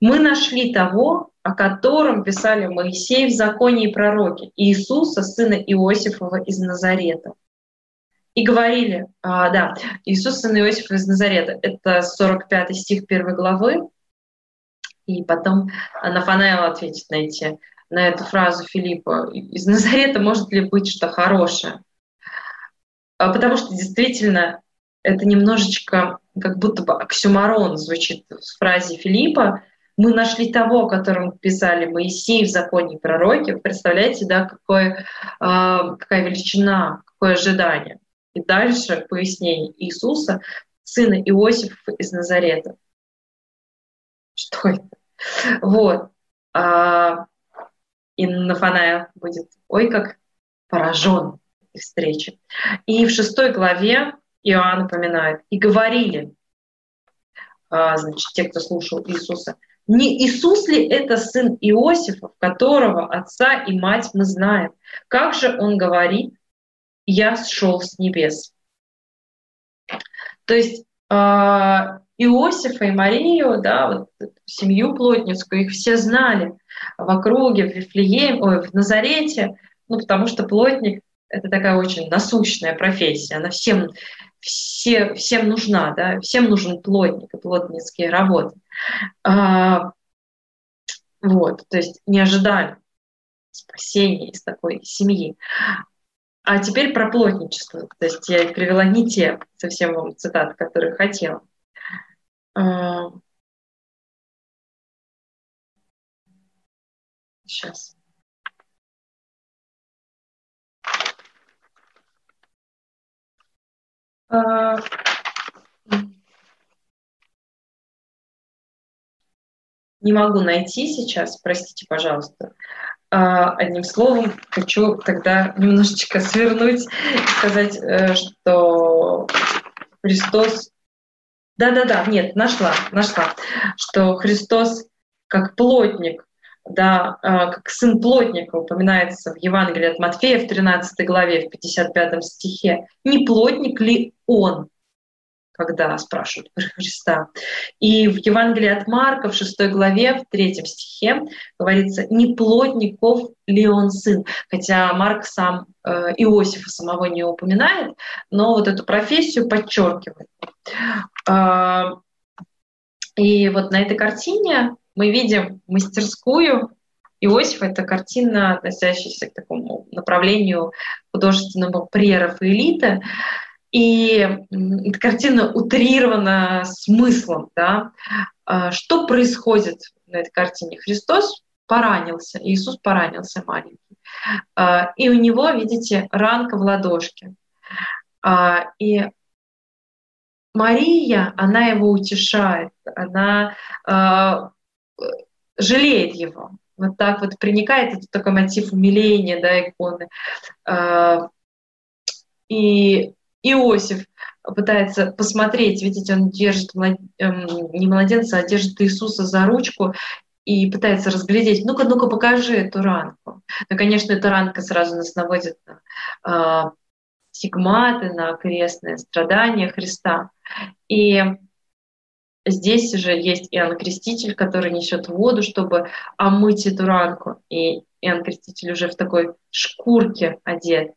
мы нашли того, о котором писали Моисей в законе и пророке, Иисуса, сына Иосифова из Назарета. И говорили, а, да, Иисус, сын Иосифа из Назарета, это 45 стих 1 главы, и потом Нафанаил ответит на, эти, на эту фразу Филиппа. Из Назарета может ли быть что хорошее? А, потому что действительно это немножечко как будто бы оксюмарон звучит в фразе Филиппа. Мы нашли того, о котором писали Моисей в законе и пророке. Вы представляете, да, какое, а, какая величина, какое ожидание. И дальше пояснение Иисуса, сына Иосифа из Назарета. Что это? Вот. А, и Нафанаил будет, ой, как поражен встречи. И в шестой главе Иоанн упоминает, и говорили, а, значит, те, кто слушал Иисуса, не Иисус ли это сын Иосифа, которого отца и мать мы знаем? Как же он говорит, я сшел с небес? То есть а, Иосифа и Марию, да, вот семью плотницкую, их все знали в округе, в Вифлееме, ой, в Назарете, ну, потому что плотник — это такая очень насущная профессия, она всем все, всем нужна, да, всем нужен плотник и плотницкие работы. А, вот, то есть не ожидали спасения из такой семьи. А теперь про плотничество. То есть я привела не те совсем вам цитаты, которые хотела. А, сейчас. А, не могу найти сейчас, простите, пожалуйста. А, одним словом, хочу тогда немножечко свернуть и сказать, э, что Христос... Да-да-да, нет, нашла, нашла, что Христос как плотник да, а, как сын плотника упоминается в Евангелии от Матфея в 13 главе, в 55 стихе. Не плотник ли он? когда спрашивают про Христа. И в Евангелии от Марка в 6 главе, в 3 стихе говорится, не плотников ли он сын. Хотя Марк сам э, Иосифа самого не упоминает, но вот эту профессию подчеркивает. Э, и вот на этой картине мы видим мастерскую Иосифа. Это картина, относящаяся к такому направлению художественного прерафаэлита. И эта картина утрирована смыслом. Да? А, что происходит на этой картине? Христос поранился, Иисус поранился маленький. А, и у него, видите, ранка в ладошке. А, и Мария, она его утешает, она жалеет его. Вот так вот проникает этот такой мотив умиления, да, иконы. А, и Иосиф пытается посмотреть, видите, он держит эм, не младенца, а держит Иисуса за ручку и пытается разглядеть, ну-ка, ну-ка, покажи эту ранку. Ну, конечно, эта ранка сразу нас наводит на э, сигматы, на крестное страдание Христа. И Здесь же есть Иоанн Креститель, который несет воду, чтобы омыть эту ранку. И Иоанн Креститель уже в такой шкурке одет.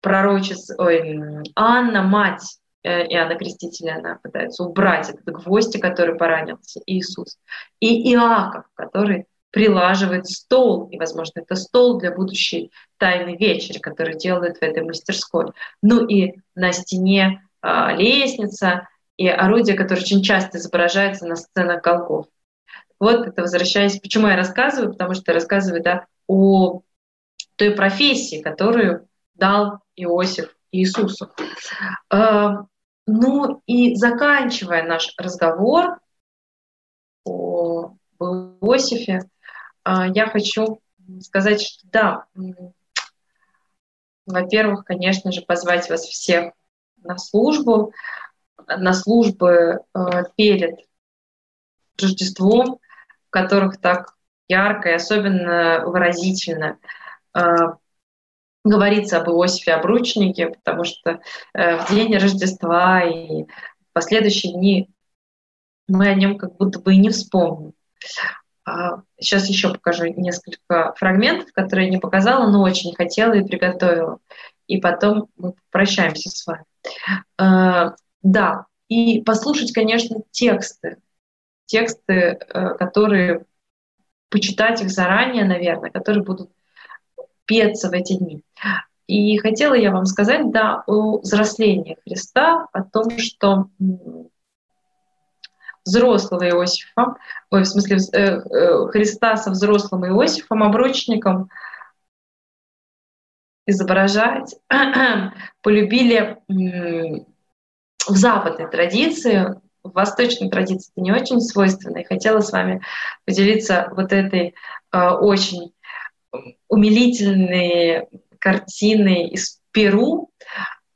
Пророчец, ой, Анна, мать э, Иоанна Крестителя, она пытается убрать этот гвоздь, который поранился Иисус. И Иаков, который прилаживает стол, и, возможно, это стол для будущей тайной вечери, который делают в этой мастерской. Ну и на стене э, лестница, и орудия, которые очень часто изображаются на сценах Голгоф. Вот это возвращаясь, почему я рассказываю, потому что я рассказываю да, о той профессии, которую дал Иосиф Иисусу. А, Ну и заканчивая наш разговор о Иосифе, а, я хочу сказать, что да, во-первых, конечно же, позвать вас всех на службу, на службы э, перед Рождеством, в которых так ярко и особенно выразительно э, говорится об Иосифе Обручнике, потому что э, в день Рождества и в последующие дни мы о нем как будто бы и не вспомним. А, сейчас еще покажу несколько фрагментов, которые я не показала, но очень хотела и приготовила. И потом мы прощаемся с вами. Да, и послушать, конечно, тексты. Тексты, э, которые почитать их заранее, наверное, которые будут петься в эти дни. И хотела я вам сказать, да, о взрослении Христа, о том, что взрослого Иосифа, ой, в смысле э, э, Христа со взрослым Иосифом, обручником, изображать, полюбили в западной традиции, в восточной традиции это не очень свойственно. И хотела с вами поделиться вот этой э, очень умилительной картиной из Перу,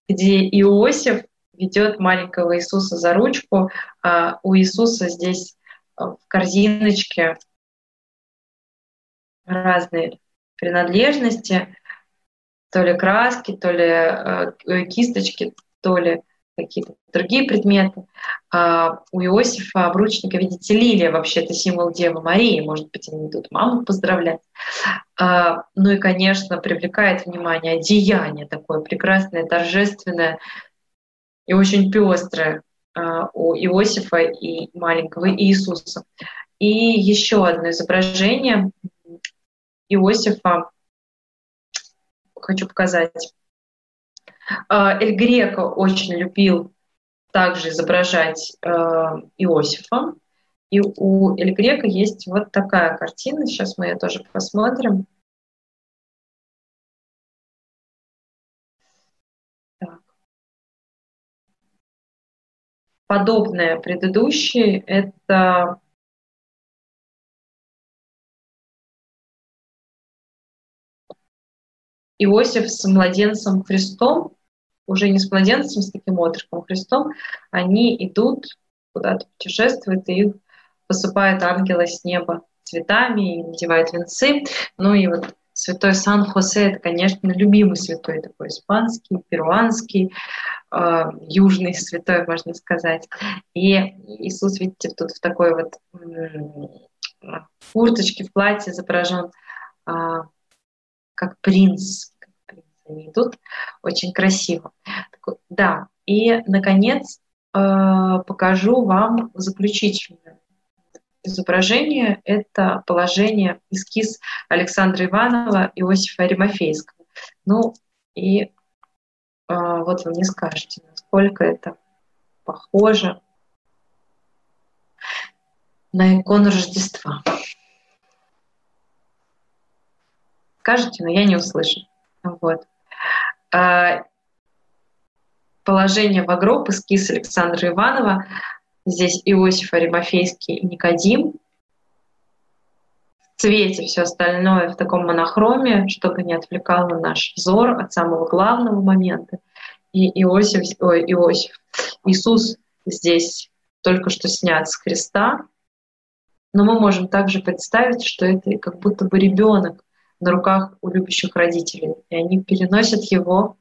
где Иосиф ведет маленького Иисуса за ручку. А у Иисуса здесь э, в корзиночке разные принадлежности, то ли краски, то ли э, кисточки, то ли какие-то другие предметы. А у Иосифа обручника, видите, лилия вообще это символ Девы Марии, может быть, они идут маму поздравлять. А, ну и, конечно, привлекает внимание одеяние такое прекрасное, торжественное, и очень пестрая у Иосифа и маленького Иисуса. И еще одно изображение Иосифа хочу показать. А, Эль Греко очень любил также изображать а, Иосифа. И у Эль Грека есть вот такая картина. Сейчас мы ее тоже посмотрим. подобное предыдущей, это Иосиф с младенцем Христом, уже не с младенцем, с таким отроком Христом, они идут куда-то путешествуют, и их посыпают ангелы с неба цветами и надевают венцы. Ну и вот святой Сан-Хосе, это, конечно, любимый святой такой испанский, перуанский, э, южный святой, можно сказать. И Иисус, видите, тут в такой вот э, курточке, в платье изображен э, как принц. Как принц. Они идут очень красиво. Так, да, и, наконец, э, покажу вам заключительную изображение — это положение, эскиз Александра Иванова и Иосифа Аримофейского. Ну и э, вот вы мне скажете, насколько это похоже на икону Рождества. Скажете, но я не услышу. Вот. А, положение в гроб, эскиз Александра Иванова Здесь Иосиф Аримофейский и Никодим. В цвете все остальное в таком монохроме, чтобы не отвлекало наш взор от самого главного момента. И Иосиф, ой, Иосиф, Иисус здесь только что снят с креста, но мы можем также представить, что это как будто бы ребенок на руках у любящих родителей, и они переносят его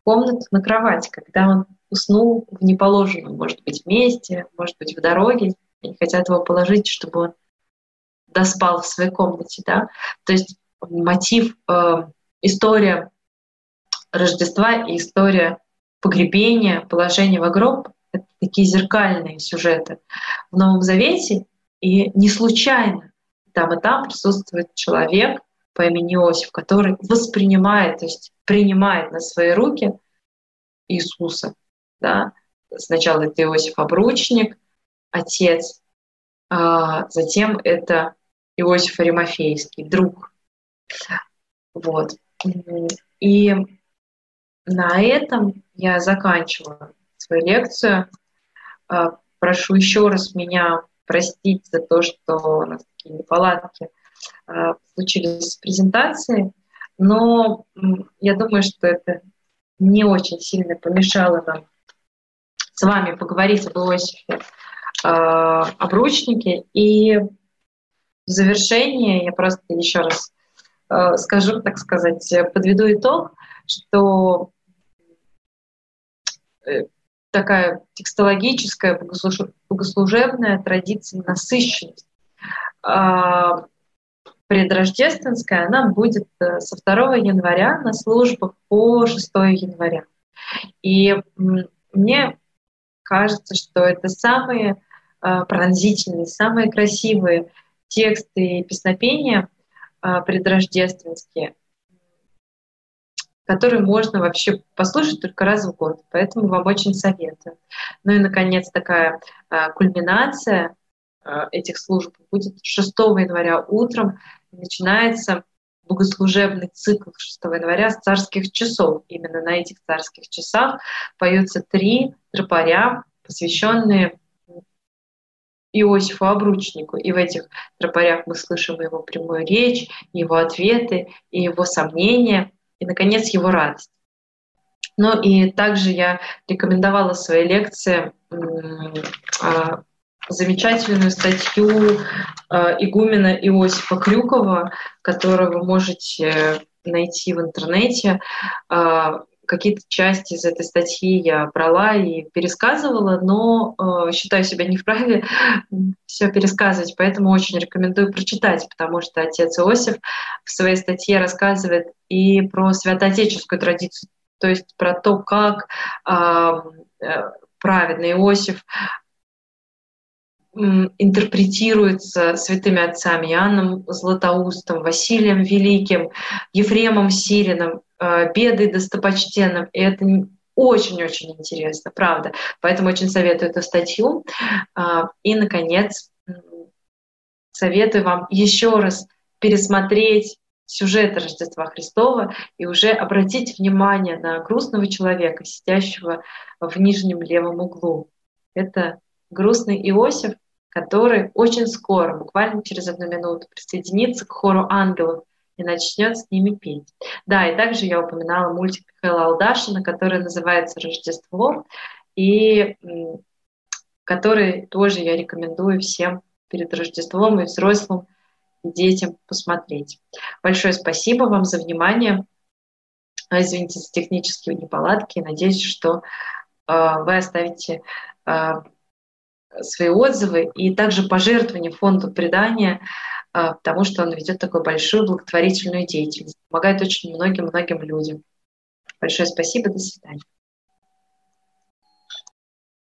в комнату на кровать, когда он уснул в неположенном, может быть, месте, может быть, в дороге. Они хотят его положить, чтобы он доспал в своей комнате, да. То есть мотив, э, история Рождества и история погребения, положения в гроб — это такие зеркальные сюжеты в Новом Завете, и не случайно там и там присутствует человек по имени Иосиф, который воспринимает, то есть принимает на свои руки Иисуса, да? Сначала это Иосиф Обручник, отец, а затем это Иосиф Аримофейский, друг. Вот. И на этом я заканчиваю свою лекцию. Э, прошу еще раз меня простить за то, что у нас такие неполадки случились с презентацией, но я думаю, что это не очень сильно помешало нам с вами поговорить об Иосифе обручнике. И в завершение я просто еще раз скажу, так сказать, подведу итог, что Э, такая текстологическая, богослужебная традиция, насыщенность. Предрождественская, она будет э, со 2 января на службах по 6 января. И мне кажется, что это самые э, пронзительные, самые красивые тексты и песнопения предрождественские, который можно вообще послушать только раз в год. Поэтому вам очень советую. Ну и, наконец, такая э, кульминация э, этих служб будет 6 января утром. Начинается богослужебный цикл 6 января с царских часов. Именно на этих царских часах поются три тропаря, посвященные Иосифу Обручнику. И в этих тропарях мы слышим его прямую речь, его ответы и его сомнения – и, наконец, его радость. Ну и также я рекомендовала в своей лекции а, замечательную статью а, игумена Иосифа Крюкова, которую вы можете найти в интернете. А, какие-то части из этой статьи я брала и пересказывала, но э, считаю себя не вправе все пересказывать, поэтому очень рекомендую прочитать, потому что отец Иосиф в своей статье рассказывает и про святоотеческую традицию, то есть про то, как э, праведный Иосиф интерпретируется святыми отцами Иоанном Златоустом, Василием Великим, Ефремом Сириным, э, Бедой Достопочтенным. И это очень-очень интересно, правда. Поэтому очень советую эту статью. А, и, наконец, советую вам еще раз пересмотреть сюжет Рождества Христова и уже обратить внимание на грустного человека, сидящего в нижнем левом углу. Это грустный Иосиф, который очень скоро, буквально через одну минуту, присоединится к хору ангелов и начнет с ними петь. Да, и также я упоминала мультик Михаила Алдашина, который называется «Рождество», и который тоже я рекомендую всем перед Рождеством и взрослым, и детям посмотреть. Большое спасибо вам за внимание. Извините за технические неполадки. Надеюсь, что э, вы оставите э, свои отзывы и также пожертвования фонду предания, а, потому что он ведет такую большую благотворительную деятельность, помогает очень многим-многим людям. Большое спасибо, до свидания.